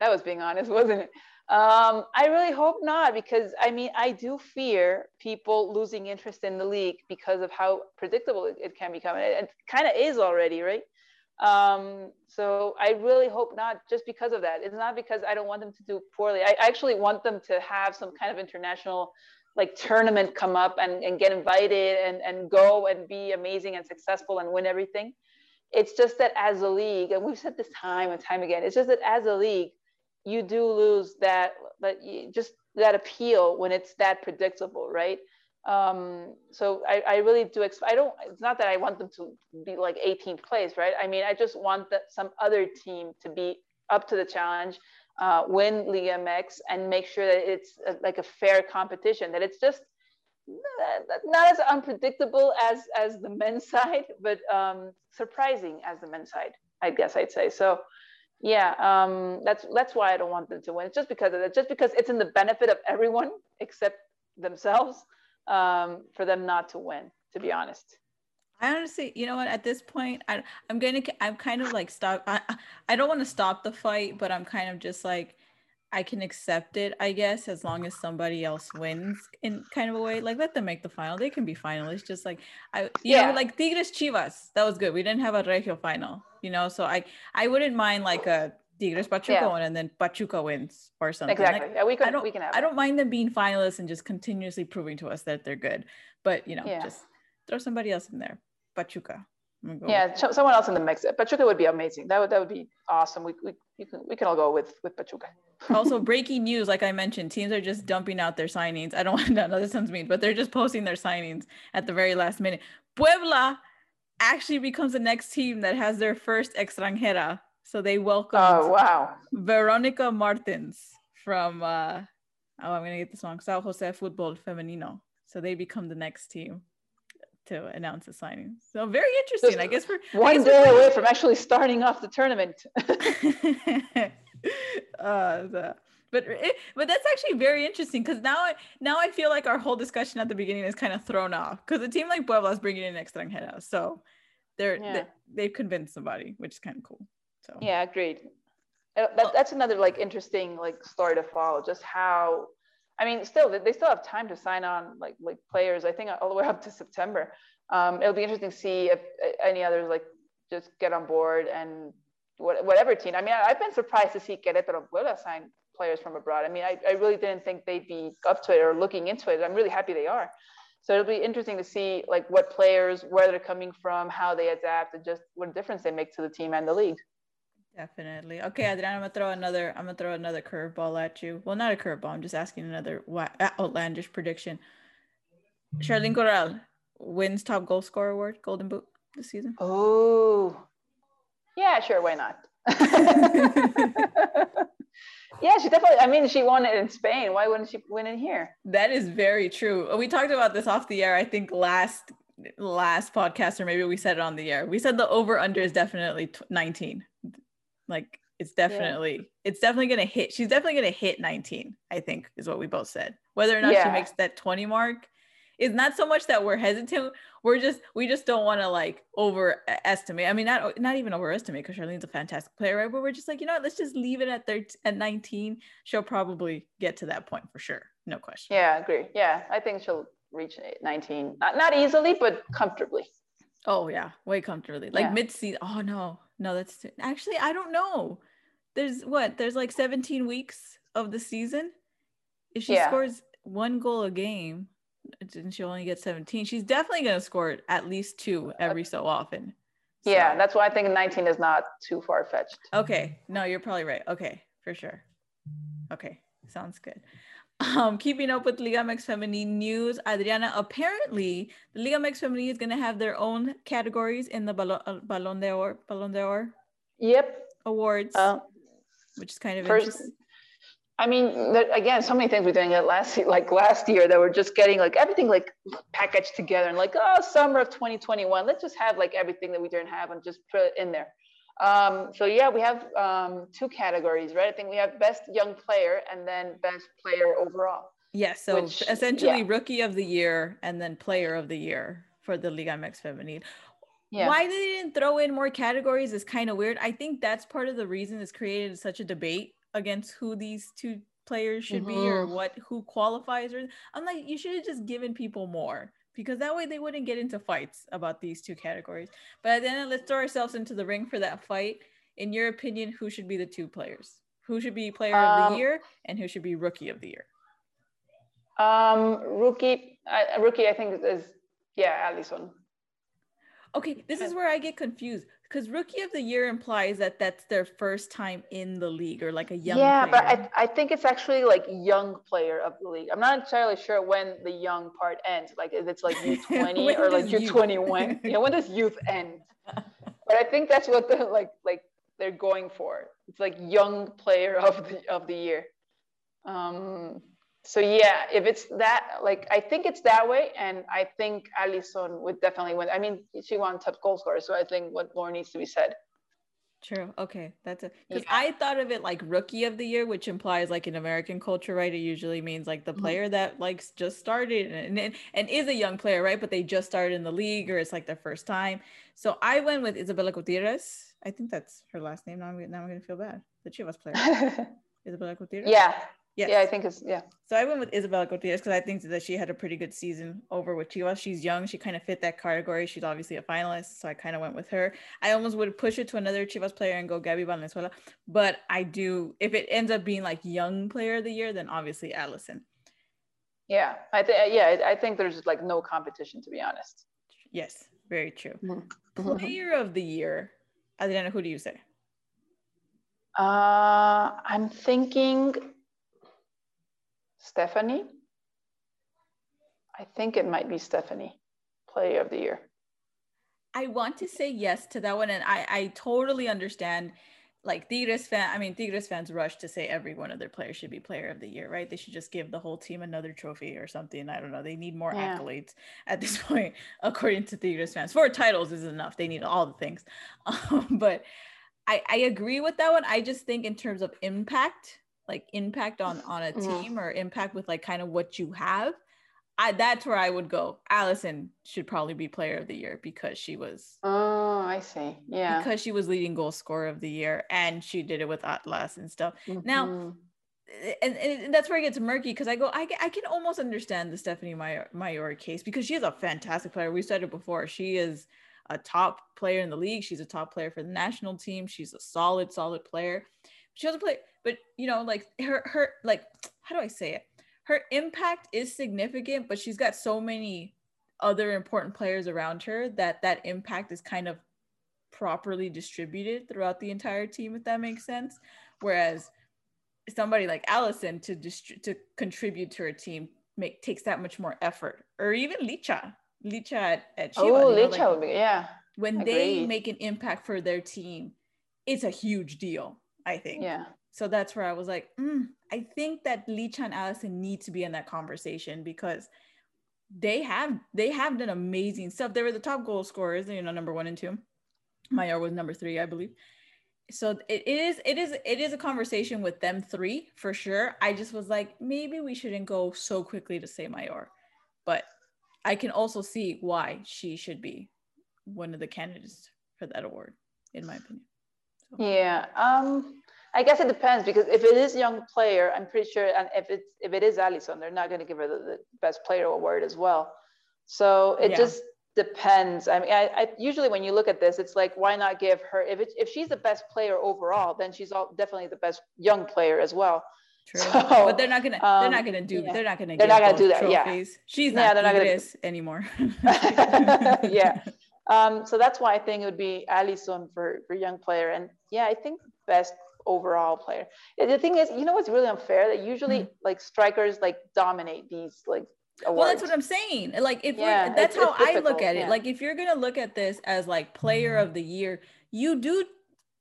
that was being honest, wasn't it? Um, I really hope not, because I mean, I do fear people losing interest in the league because of how predictable it, it can become. It, it kind of is already, right? Um, so I really hope not, just because of that. It's not because I don't want them to do poorly. I actually want them to have some kind of international like tournament come up and, and get invited and, and go and be amazing and successful and win everything. It's just that as a league, and we've said this time and time again, it's just that as a league, you do lose that but just that appeal when it's that predictable right? Um, so I, I really do expect i don't it's not that i want them to be like 18th place right? I mean i just want that some other team to be up to the challenge uh, win Liga MX and make sure that it's a, like a fair competition that it's just not as unpredictable as as the men's side but um, surprising as the men's side i guess i'd say. So yeah um, that's that's why i don't want them to win it's just because of that. just because it's in the benefit of everyone except themselves um, for them not to win to be honest I honestly, you know what? At this point, I, I'm gonna, I'm kind of like stop. I, I don't want to stop the fight, but I'm kind of just like, I can accept it, I guess, as long as somebody else wins in kind of a way. Like let them make the final. They can be finalists. Just like I you yeah. know, like Tigres Chivas. That was good. We didn't have a Regio final, you know. So I I wouldn't mind like a Tigres Pachuca yeah. one and then Pachuca wins or something. Exactly. Like, yeah, we can I don't, we can have I don't mind them being finalists and just continuously proving to us that they're good. But you know, yeah. just throw somebody else in there. Pachuca. Go yeah, someone else in the mix. Pachuca would be amazing. That would that would be awesome. We we you can we can all go with with Pachuca. also, breaking news, like I mentioned, teams are just dumping out their signings. I don't want to know this sounds mean, but they're just posting their signings at the very last minute. Puebla actually becomes the next team that has their first extranjera. So they welcome. Oh wow! Veronica Martins from. uh Oh, I'm gonna get this wrong. Sao Jose Football Femenino. So they become the next team to announce the signing. So very interesting. I guess we're one day away from actually starting off the tournament. uh, the, but it, but that's actually very interesting because now I now I feel like our whole discussion at the beginning is kind of thrown off because a team like Puebla is bringing in extranjeros, so they're yeah. they, have convinced somebody, which is kind of cool. So yeah, agreed. Uh, that, that's another like interesting like story to follow. Just how I mean, still they still have time to sign on like like players. I think all the way up to September. Um, it'll be interesting to see if any others like just get on board and what, whatever team. I mean, I, have been surprised to see Querétaro Puebla sign players from abroad. I mean, I, I really didn't think they'd be up to it or looking into it. I'm really happy they are. So it'll be interesting to see like what players, where they're coming from, how they adapt, and just what difference they make to the team and the league. Definitely. Okay, Adriana, I'm gonna throw another. I'm gonna throw another curveball at you. Well, not a curveball. I'm just asking another outlandish prediction. Charlyn Corral wins top goal scorer award, Golden Boot this season. Oh, yeah, sure. Why not? yeah, she definitely. I mean, she won it in Spain. Why wouldn't she win it here? That is very true. We talked about this off the air. I think last last podcast, or maybe we said it on the air. We said the over under is definitely 19 like it's definitely yeah. it's definitely gonna hit. She's definitely gonna hit 19. I think is what we both said. Whether or not yeah. she makes that 20 mark is not so much that we're hesitant. We're just we just don't want to like overestimate. I mean, not not even overestimate because Charlyn's a fantastic player, right? But we're just like, you know, what, let's just leave it at 13, at 19. She'll probably get to that point for sure. No question. Yeah, I agree. Yeah, I think she'll reach 19. Not, not easily, but comfortably. Oh yeah, way comfortably. Like yeah. mid season. Oh no, no, that's too- actually I don't know. There's what? There's like 17 weeks of the season. If she yeah. scores one goal a game, and she only get 17, she's definitely gonna score at least two uh, every so often. So. Yeah, that's why I think 19 is not too far fetched. Okay, no, you're probably right. Okay, for sure. Okay, sounds good. Um, keeping up with Liga MX Femenil news, Adriana, apparently the Liga MX Femenil is going to have their own categories in the Ballon, uh, Ballon d'Or, Ballon d'Or yep. awards, uh, which is kind of first, interesting. I mean, there, again, so many things we're doing at last like last year that we're just getting like everything like packaged together and like oh summer of 2021 let's just have like everything that we didn't have and just put it in there um, so yeah, we have um, two categories, right? I think we have best young player and then best player overall. Yes, so which, essentially yeah. rookie of the year and then player of the year for the Liga MX Femenil. Yeah. Why they didn't throw in more categories is kind of weird. I think that's part of the reason it's created such a debate against who these two players should mm-hmm. be or mm-hmm. what who qualifies or I'm like you should have just given people more because that way they wouldn't get into fights about these two categories. But then let's throw ourselves into the ring for that fight. In your opinion, who should be the two players? Who should be player um, of the um, year and who should be rookie of the year? Um, rookie, uh, rookie, I think is yeah, Alison. Okay, this is where I get confused because rookie of the year implies that that's their first time in the league or like a young yeah player. but I, I think it's actually like young player of the league. I'm not entirely sure when the young part ends like if it's like u20 or like u21 yeah when does youth end? But i think that's what they're like like they're going for. It's like young player of the of the year. Um so yeah, if it's that, like I think it's that way, and I think Alison would definitely win. I mean, she won top goal scorer, so I think what more needs to be said. True. Okay, that's it. Because yeah. I thought of it like rookie of the year, which implies like in American culture, right? It usually means like the mm-hmm. player that like just started and, and and is a young player, right? But they just started in the league, or it's like their first time. So I went with Isabella Gutierrez. I think that's her last name. Now I'm now I'm gonna feel bad. The Chivas player. Isabella Gutierrez. Yeah, Yes. Yeah, I think it's yeah. So I went with Isabella Gutierrez because I think that she had a pretty good season over with Chivas. She's young. She kind of fit that category. She's obviously a finalist, so I kind of went with her. I almost would push it to another Chivas player and go Gabby Valenzuela, but I do. If it ends up being like young player of the year, then obviously Alison. Yeah, I think yeah, I think there's like no competition to be honest. Yes, very true. Mm-hmm. Player of the year, Adriana, who do you say? Uh, I'm thinking Stephanie? I think it might be Stephanie, player of the year. I want to say yes to that one. And I, I totally understand like Tigres fan, I mean Tigres fans rush to say every one of their players should be player of the year, right? They should just give the whole team another trophy or something. I don't know. They need more yeah. accolades at this point, according to Tigres fans. Four titles is enough. They need all the things. Um, but I, I agree with that one. I just think in terms of impact, like impact on on a team or impact with like kind of what you have I, that's where I would go. Alison should probably be player of the year because she was. Oh, I see. Yeah. Because she was leading goal scorer of the year and she did it with Atlas and stuff. Mm-hmm. Now, and, and that's where it gets murky because I go, I, I can almost understand the Stephanie Mayor, Mayor case because she is a fantastic player. We said it before. She is a top player in the league. She's a top player for the national team. She's a solid, solid player. She doesn't play but you know like her her like how do i say it? Her impact is significant but she's got so many other important players around her that that impact is kind of properly distributed throughout the entire team if that makes sense. Whereas somebody like alison to dist- to contribute to her team make takes that much more effort. Or even licha. Licha at, at Chivas, oh licha you know, like, yeah. when Agreed. they make an impact for their team it's a huge deal i think. Yeah so that's where I was like, mm, I think that Licha and Alison need to be in that conversation because they have they have done amazing stuff. They were the top goal scorers, you know, number one and two. Mayor was number three, I believe. So it is it is it is a conversation with them three for sure. I just was like, maybe we shouldn't go so quickly to say Mayor, but I can also see why she should be one of the candidates for that award, in my opinion. So. Yeah. Um, I guess it depends because if it is young player, I'm pretty sure, and if it's if it is Alison, they're not going to give her the, the, best player award as well. So it yeah. just depends. I mean, I, I, usually when you look at this, it's like why not give her if it, if she's the best player overall, then she's all, definitely the best young player as well. True. So, but they're not gonna. Um, they're not gonna do. Yeah. They're not gonna. They're not gonna do that. Trophies. Yeah. She's not. Yeah, they're not gonna do anymore. yeah. Um, so that's why I think it would be Alison for for young player, and yeah, I think best overall player. The thing is, you know what's really unfair? That usually mm-hmm. like strikers like dominate these like Awards. Well, that's what I'm saying. Like, if yeah, that's it's, how it's I look at it. Yeah. Like, if you're gonna look at this as like player of the year, you do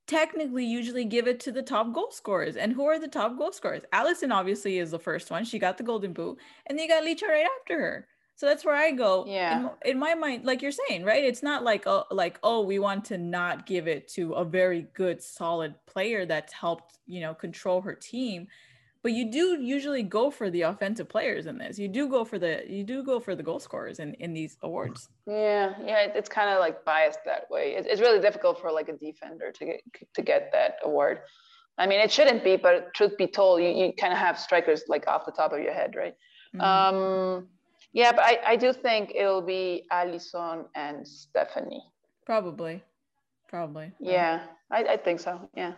technically usually give it to the top goal scorers. And who are the top goal scorers? Alison obviously is the first one. She got the golden boot, and then you got Licha right after her. So that's where I go. Yeah. In, in, my mind, like you're saying, right? It's not like oh, like oh, we want to not give it to a very good, solid player that's helped you know control her team, but you do usually go for the offensive players in this. You do go for the you do go for the goal scorers in in these awards. Yeah, yeah, it's kind of like biased that way. It's, it's really difficult for like a defender to get to get that award. I mean, it shouldn't be, but truth be told, you, you kind of have strikers like off the top of your head, right? Mm-hmm. Um, yeah, but I, I do think it'll be Alison and Stephanie. Probably. Probably. Yeah, I, I think so. Yeah.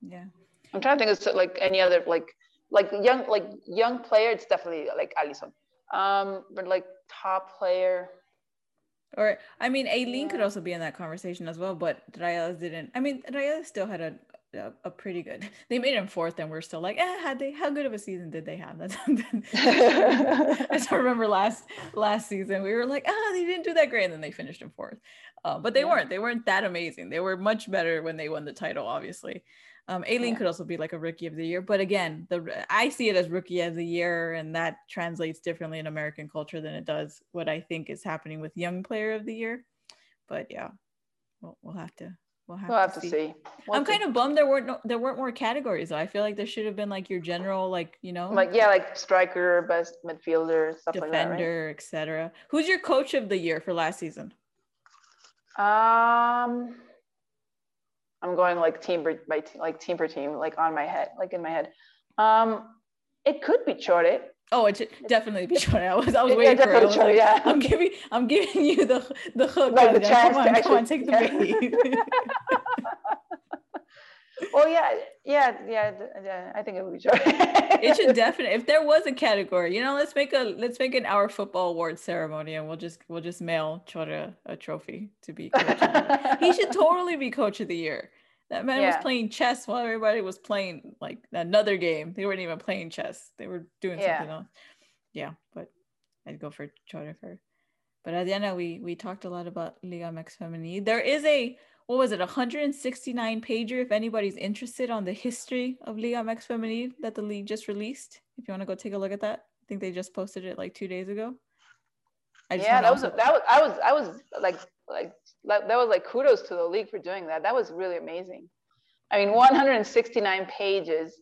Yeah. I'm trying to think of like any other like like young like young player. It's definitely like Alison. Um, but like top player. Or I mean, Aileen yeah. could also be in that conversation as well, but Rayadas didn't. I mean, Rayadas still had a a, a, pretty good. They made him fourth, and we're still like, eh, had they? How good of a season did they have? That's. I remember last last season we were like, ah, they didn't do that great, and then they finished in fourth. Uh, but they yeah. weren't. They weren't that amazing. They were much better when they won the title, obviously. Um, Aileen yeah. could also be like a rookie of the year, but again, the I see it as rookie of the year, and that translates differently in American culture than it does what I think is happening with young player of the year. But yeah, we'll, we'll have to We'll have, we'll to, have see. to see. We'll I'm see. kind of bummed there weren't no, there weren't more categories though. I feel like there should have been like your general like you know like yeah like striker, best midfielder, stuff defender, like that, right? etc. Who's your coach of the year for last season? Um, I'm going like team by team, like team per team, like on my head, like in my head. Um, it could be Chore. Oh, it should definitely be Chore. I was, I was waiting yeah, for it. Like, yeah. I'm giving, I'm giving you the the hook. Like the chance come on, come on, take the bait. well, yeah, yeah, yeah, yeah. I think it would be it should definitely. If there was a category, you know, let's make a let's make an our football award ceremony, and we'll just we'll just mail Chore a trophy to be. Coach he should totally be coach of the year. That man yeah. was playing chess while everybody was playing like another game. They weren't even playing chess. They were doing yeah. something else. Yeah, but I'd go for for. But Adriana, we we talked a lot about Liga MX Femenil. There is a what was it, 169 pager if anybody's interested on the history of Liga MX Femenil that the league just released. If you want to go take a look at that. I think they just posted it like two days ago. yeah, that was, a, that was I was I was like like that was like kudos to the league for doing that. That was really amazing. I mean, 169 pages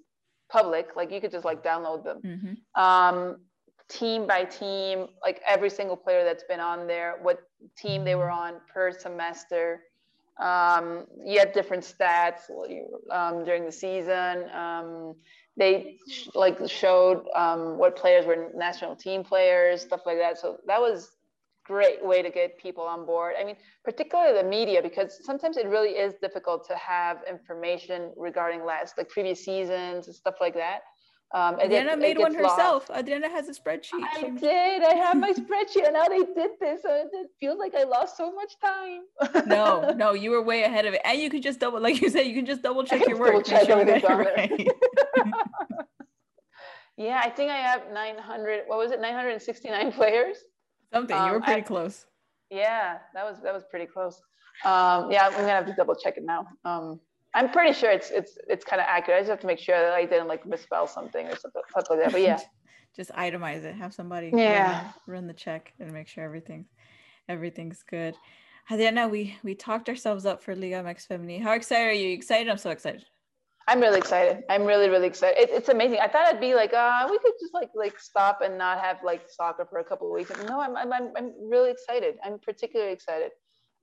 public, like you could just like download them. Mm-hmm. Um, team by team, like every single player that's been on there, what team they were on per semester. Um, you had different stats um, during the season. Um, they sh- like showed um, what players were national team players, stuff like that. So that was great way to get people on board. I mean, particularly the media, because sometimes it really is difficult to have information regarding last, like previous seasons and stuff like that. Um, Adriana it, made it one herself. Lost. Adriana has a spreadsheet. I she did. I have my spreadsheet, and now they did this. And it feels like I lost so much time. no, no, you were way ahead of it, and you could just double, like you said, you can just double check your work. Double check everything's on right. yeah, I think I have 900. What was it? 969 players. Something. Um, you were pretty I, close. Yeah, that was that was pretty close. Um, yeah, I'm gonna have to double check it now. Um, I'm pretty sure it's it's it's kind of accurate. I just have to make sure that I didn't like misspell something or something, something like that. But yeah, just itemize it. Have somebody yeah run, run the check and make sure everything's everything's good. Adriana, we we talked ourselves up for Liga MX Femenil. How excited are you? Excited? I'm so excited. I'm really excited. I'm really, really excited. It, it's amazing. I thought I'd be like, uh, we could just like like stop and not have like soccer for a couple of weeks. No, I'm I'm I'm really excited. I'm particularly excited.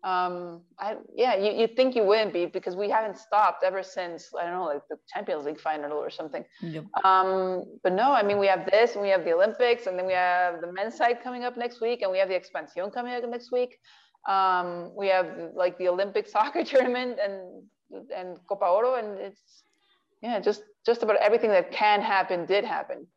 Um, I yeah, you you think you wouldn't be because we haven't stopped ever since I don't know like the Champions League final or something. Yep. Um, but no, I mean we have this and we have the Olympics and then we have the men's side coming up next week and we have the Expansión coming up next week. Um, we have like the Olympic soccer tournament and and Copa Oro and it's yeah, just just about everything that can happen did happen.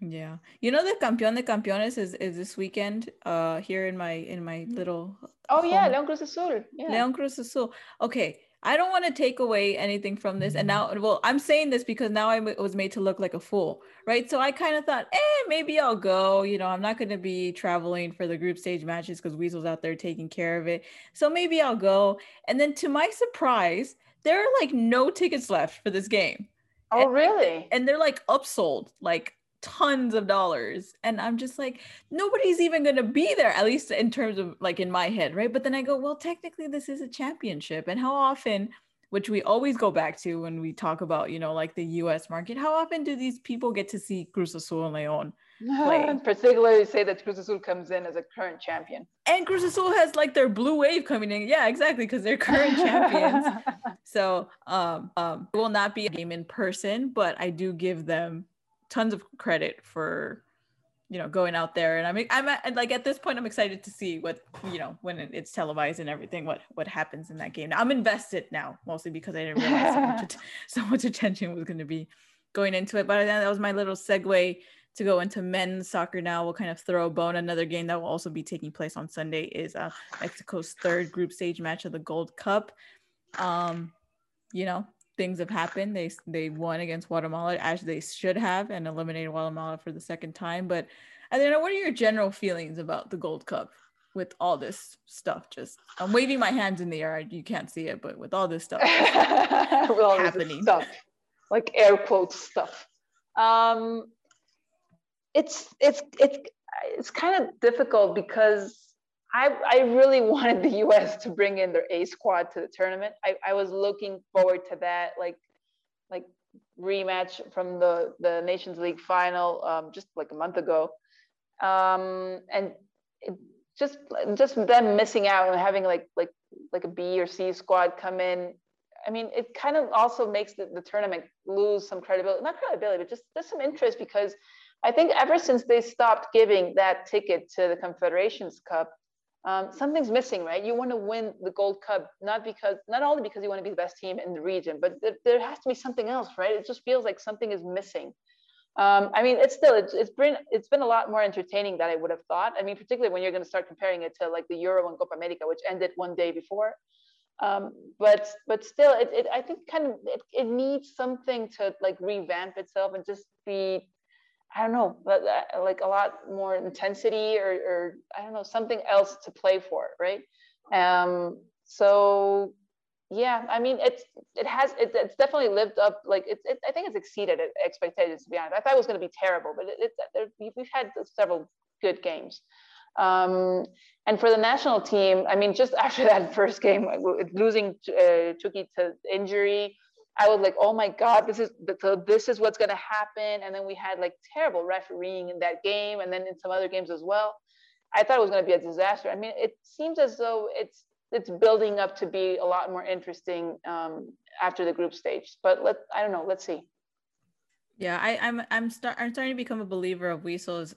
Yeah. You know the Campeón de Campeones is, is this weekend uh here in my in my little Oh home. yeah, Leon Cruz Azul. Yeah. Leon Cruz Azul. Okay. I don't want to take away anything from this. And now, well, I'm saying this because now I was made to look like a fool, right? So I kind of thought, eh, maybe I'll go. You know, I'm not going to be traveling for the group stage matches because Weasel's out there taking care of it. So maybe I'll go. And then to my surprise, there are like no tickets left for this game. Oh, and, really? And they're like upsold, like tons of dollars. And I'm just like, nobody's even going to be there, at least in terms of like in my head, right? But then I go, well, technically, this is a championship. And how often, which we always go back to when we talk about, you know, like the US market, how often do these people get to see Cruz Azul and Leon? No, particularly say that Cruz Azul comes in as a current champion. And Cruz Azul has like their blue wave coming in. Yeah, exactly, because they're current champions. So um, um, it will not be a game in person, but I do give them tons of credit for you know going out there and i'm i'm at, like at this point i'm excited to see what you know when it's televised and everything what what happens in that game now, i'm invested now mostly because i didn't realize so much, so much attention was going to be going into it but that was my little segue to go into men's soccer now. We'll kind of throw a bone. Another game that will also be taking place on Sunday is uh, Mexico's third group stage match of the Gold Cup. Um, you know, things have happened. They they won against Guatemala as they should have and eliminated Guatemala for the second time. But I don't know. What are your general feelings about the Gold Cup with all this stuff? Just I'm waving my hands in the air. You can't see it, but with all this stuff all happening, this stuff, like air quotes stuff. Um, it's it's it's it's kind of difficult because I I really wanted the U.S. to bring in their A squad to the tournament. I, I was looking forward to that, like like rematch from the the Nations League final um, just like a month ago, um, and it, just just them missing out and having like like like a B or C squad come in. I mean, it kind of also makes the, the tournament lose some credibility, not credibility, but just there's some interest because I think ever since they stopped giving that ticket to the Confederations Cup, um, something's missing, right? You want to win the Gold Cup, not because, not only because you want to be the best team in the region, but th- there has to be something else, right? It just feels like something is missing. Um, I mean, it's still, it's, it's been, it's been a lot more entertaining than I would have thought. I mean, particularly when you're going to start comparing it to like the Euro and Copa America, which ended one day before. Um, but but still, it, it I think kind of it, it needs something to like revamp itself and just be I don't know, but uh, like a lot more intensity or, or I don't know, something else to play for, right? Um, so yeah, I mean, it's it has it, it's definitely lived up. Like it's it, I think it's exceeded expectations. To be honest, I thought it was going to be terrible, but it, it, we've had several good games. Um, and for the national team, I mean, just after that first game, losing uh, Chucky to injury, I was like, oh my God, this is so this is what's gonna happen. And then we had like terrible refereeing in that game and then in some other games as well. I thought it was gonna be a disaster. I mean, it seems as though it's it's building up to be a lot more interesting um, after the group stage. But let I don't know, let's see. Yeah, I, I'm I'm start I'm starting to become a believer of Weasel's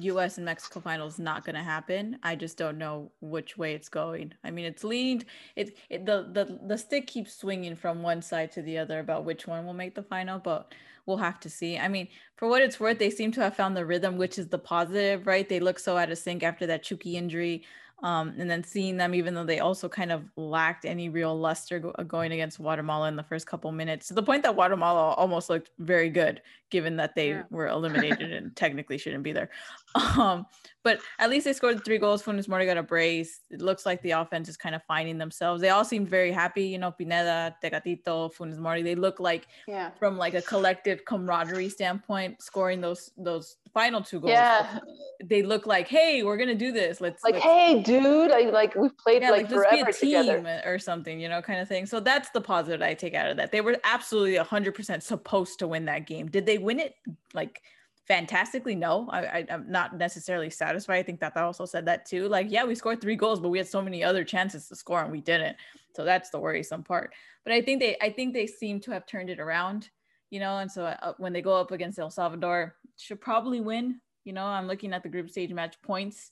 U.S. and Mexico final is not going to happen. I just don't know which way it's going. I mean, it's leaned. It, it the the the stick keeps swinging from one side to the other about which one will make the final, but we'll have to see. I mean, for what it's worth, they seem to have found the rhythm, which is the positive, right? They look so out of sync after that Chucky injury. Um, and then seeing them, even though they also kind of lacked any real luster go- going against Guatemala in the first couple minutes, to the point that Guatemala almost looked very good, given that they yeah. were eliminated and technically shouldn't be there. Um, but at least they scored three goals. Funes Mori got a brace. It looks like the offense is kind of finding themselves. They all seemed very happy. You know, Pineda, Tecatito, Funes Mori. They look like, yeah. from like a collective camaraderie standpoint, scoring those those final two goals. Yeah. They look like, hey, we're gonna do this. Let's like, let's, hey, dude, I like we've played yeah, like, like let's be forever a team together. or something, you know, kind of thing. So that's the positive I take out of that. They were absolutely hundred percent supposed to win that game. Did they win it like fantastically? No, I, am not necessarily satisfied. I think that that also said that too. Like, yeah, we scored three goals, but we had so many other chances to score and we didn't. So that's the worrisome part. But I think they I think they seem to have turned it around, you know. And so uh, when they go up against El Salvador, should probably win. You know, I'm looking at the group stage match points.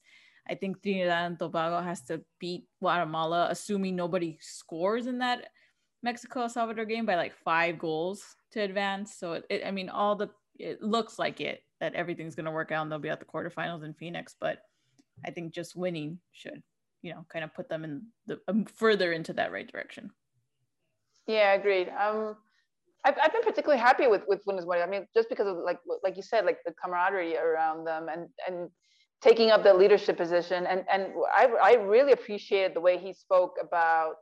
I think Trinidad and Tobago has to beat Guatemala, assuming nobody scores in that Mexico Salvador game by like five goals to advance. So it, it, I mean, all the it looks like it that everything's going to work out and they'll be at the quarterfinals in Phoenix. But I think just winning should, you know, kind of put them in the um, further into that right direction. Yeah, agreed. Um, I've, I've been particularly happy with with Funes Mori. I mean, just because of like like you said, like the camaraderie around them and and taking up the leadership position. And and I I really appreciated the way he spoke about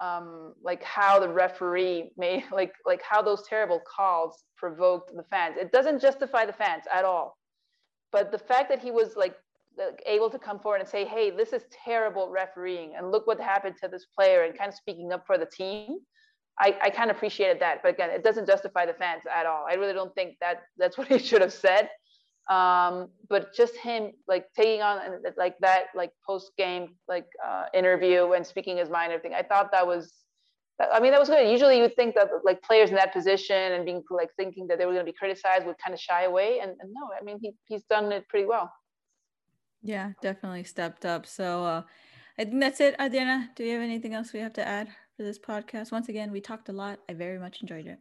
um, like how the referee made like like how those terrible calls provoked the fans. It doesn't justify the fans at all, but the fact that he was like able to come forward and say, "Hey, this is terrible refereeing, and look what happened to this player," and kind of speaking up for the team. I, I kind of appreciated that, but again, it doesn't justify the fans at all. I really don't think that that's what he should have said. Um, but just him like taking on like that like post game like uh, interview and speaking his mind, and everything. I thought that was, I mean, that was good. Usually, you would think that like players in that position and being like thinking that they were going to be criticized would kind of shy away, and, and no, I mean, he he's done it pretty well. Yeah, definitely stepped up. So uh, I think that's it. Adriana, do you have anything else we have to add for this podcast? Once again, we talked a lot. I very much enjoyed it.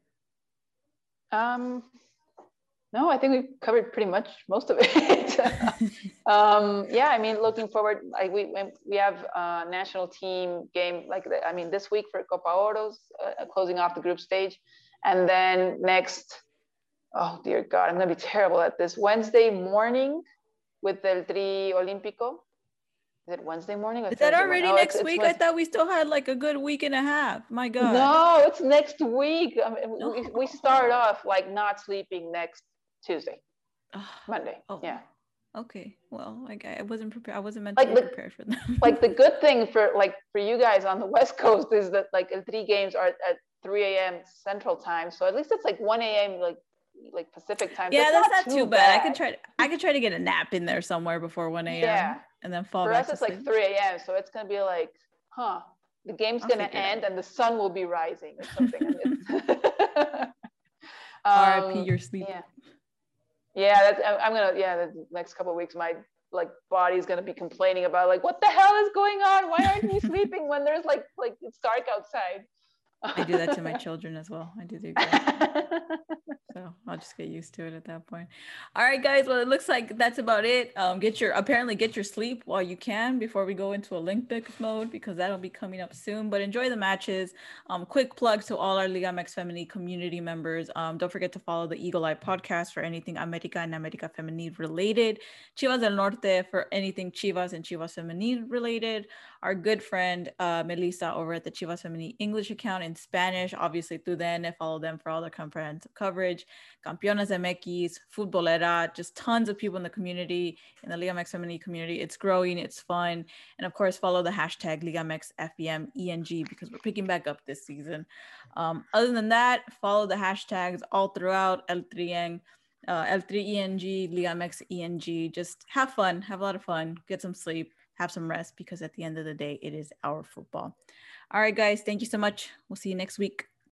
Um, no, I think we've covered pretty much most of it. um, yeah, I mean, looking forward, like we we have a national team game, like the, I mean, this week for Copa Oros, uh, closing off the group stage, and then next, oh dear God, I'm gonna be terrible at this. Wednesday morning with El Tri Olímpico. Is it Wednesday morning? Is that already oh, next it's, week? It's I thought we still had like a good week and a half. My God. No, it's next week. I mean, no. we, we start off like not sleeping next Tuesday, Monday. Oh. Yeah. Okay. Well, like I wasn't prepared. I wasn't meant like to the, prepared for them. like the good thing for like for you guys on the West Coast is that like the three games are at 3 a.m. Central Time, so at least it's like 1 a.m. like like Pacific time. Yeah, that's, that's not, too bad. bad. I could try. To, I could try to get a nap in there somewhere before 1 a.m. Yeah. and then fall. For back us, it's like 3 a.m. So it's gonna be like, huh? The game's I'll gonna end and the sun will be rising or something. um, RIP your sleep. Yeah. Yeah, that's, I'm gonna. Yeah, the next couple of weeks, my like body's gonna be complaining about like, what the hell is going on? Why aren't you sleeping when there's like like it's dark outside? I do that to my children as well. I do the so I'll just get used to it at that point. All right, guys. Well, it looks like that's about it. Um, get your apparently get your sleep while you can before we go into Olympics mode because that'll be coming up soon. But enjoy the matches. Um, quick plug to all our Liga MX Femenil community members. Um, don't forget to follow the Eagle Eye podcast for anything America and America Femenil related. Chivas del Norte for anything Chivas and Chivas Femenil related. Our good friend uh, Melissa over at the Chivas Femenil English account in Spanish, obviously through the end. Follow them for all the comprehensive coverage. Campeonas MX, Futbolera, just tons of people in the community, in the Liga MX Femenil community. It's growing, it's fun. And of course, follow the hashtag Liga MX FBM ENG because we're picking back up this season. Um, other than that, follow the hashtags all throughout El Trieng. Uh, L3ENG, Liga MX ENG. Just have fun, have a lot of fun, get some sleep, have some rest because at the end of the day, it is our football. All right, guys, thank you so much. We'll see you next week.